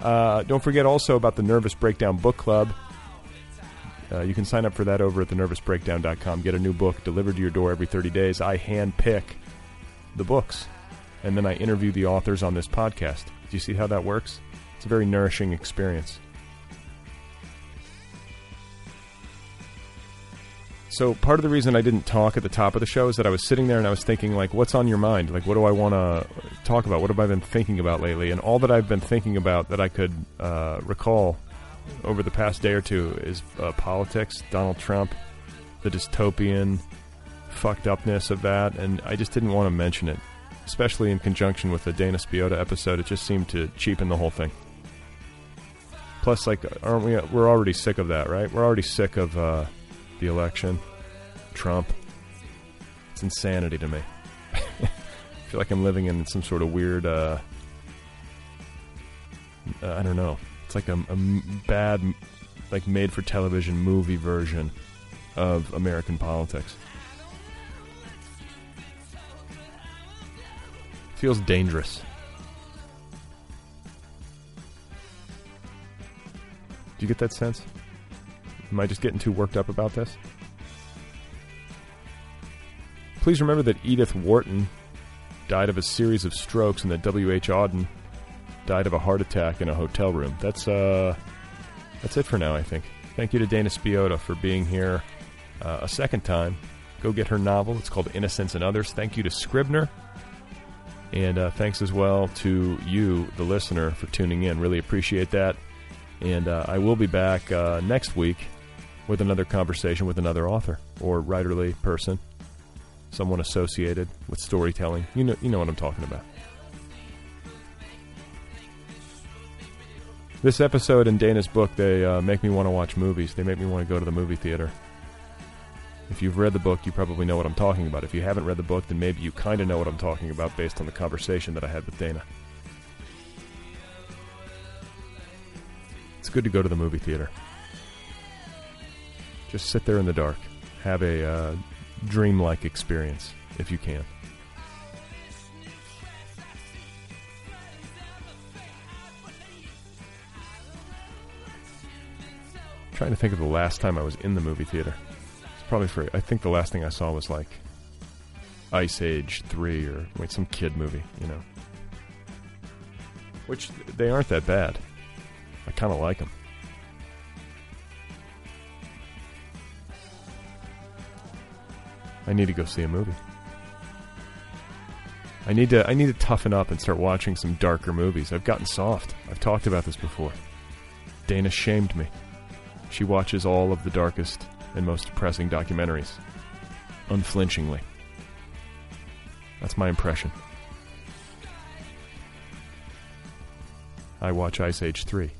uh, don't forget also about the Nervous Breakdown Book Club. Uh, you can sign up for that over at thenervousbreakdown.com. Get a new book delivered to your door every 30 days. I hand pick the books, and then I interview the authors on this podcast. Do you see how that works? It's a very nourishing experience. So part of the reason I didn't talk at the top of the show is that I was sitting there and I was thinking like what's on your mind? Like what do I want to talk about? What have I been thinking about lately? And all that I've been thinking about that I could uh, recall over the past day or two is uh, politics, Donald Trump, the dystopian fucked upness of that, and I just didn't want to mention it, especially in conjunction with the Dana Spiotta episode. It just seemed to cheapen the whole thing. Plus, like, aren't we? We're already sick of that, right? We're already sick of uh, the election, Trump. It's insanity to me. I feel like I'm living in some sort of weird. Uh, uh, I don't know. It's like a bad, like made for television movie version of American politics. Feels dangerous. Do you get that sense? Am I just getting too worked up about this? Please remember that Edith Wharton died of a series of strokes and that W.H. Auden died of a heart attack in a hotel room. That's uh that's it for now, I think. Thank you to Dana Spiotta for being here uh, a second time. Go get her novel. It's called Innocents and Others. Thank you to Scribner. And uh, thanks as well to you, the listener, for tuning in. Really appreciate that. And uh, I will be back uh, next week with another conversation with another author or writerly person, someone associated with storytelling. You know, you know what I'm talking about. This episode in Dana's book, they uh, make me want to watch movies. They make me want to go to the movie theater. If you've read the book, you probably know what I'm talking about. If you haven't read the book, then maybe you kind of know what I'm talking about based on the conversation that I had with Dana. It's good to go to the movie theater. Just sit there in the dark. Have a uh, dreamlike experience if you can. trying to think of the last time I was in the movie theater. It's probably for. I think the last thing I saw was like Ice Age three or wait some kid movie, you know. Which they aren't that bad. I kind of like them. I need to go see a movie. I need to I need to toughen up and start watching some darker movies. I've gotten soft. I've talked about this before. Dana shamed me. She watches all of the darkest and most depressing documentaries unflinchingly. That's my impression. I watch Ice Age 3.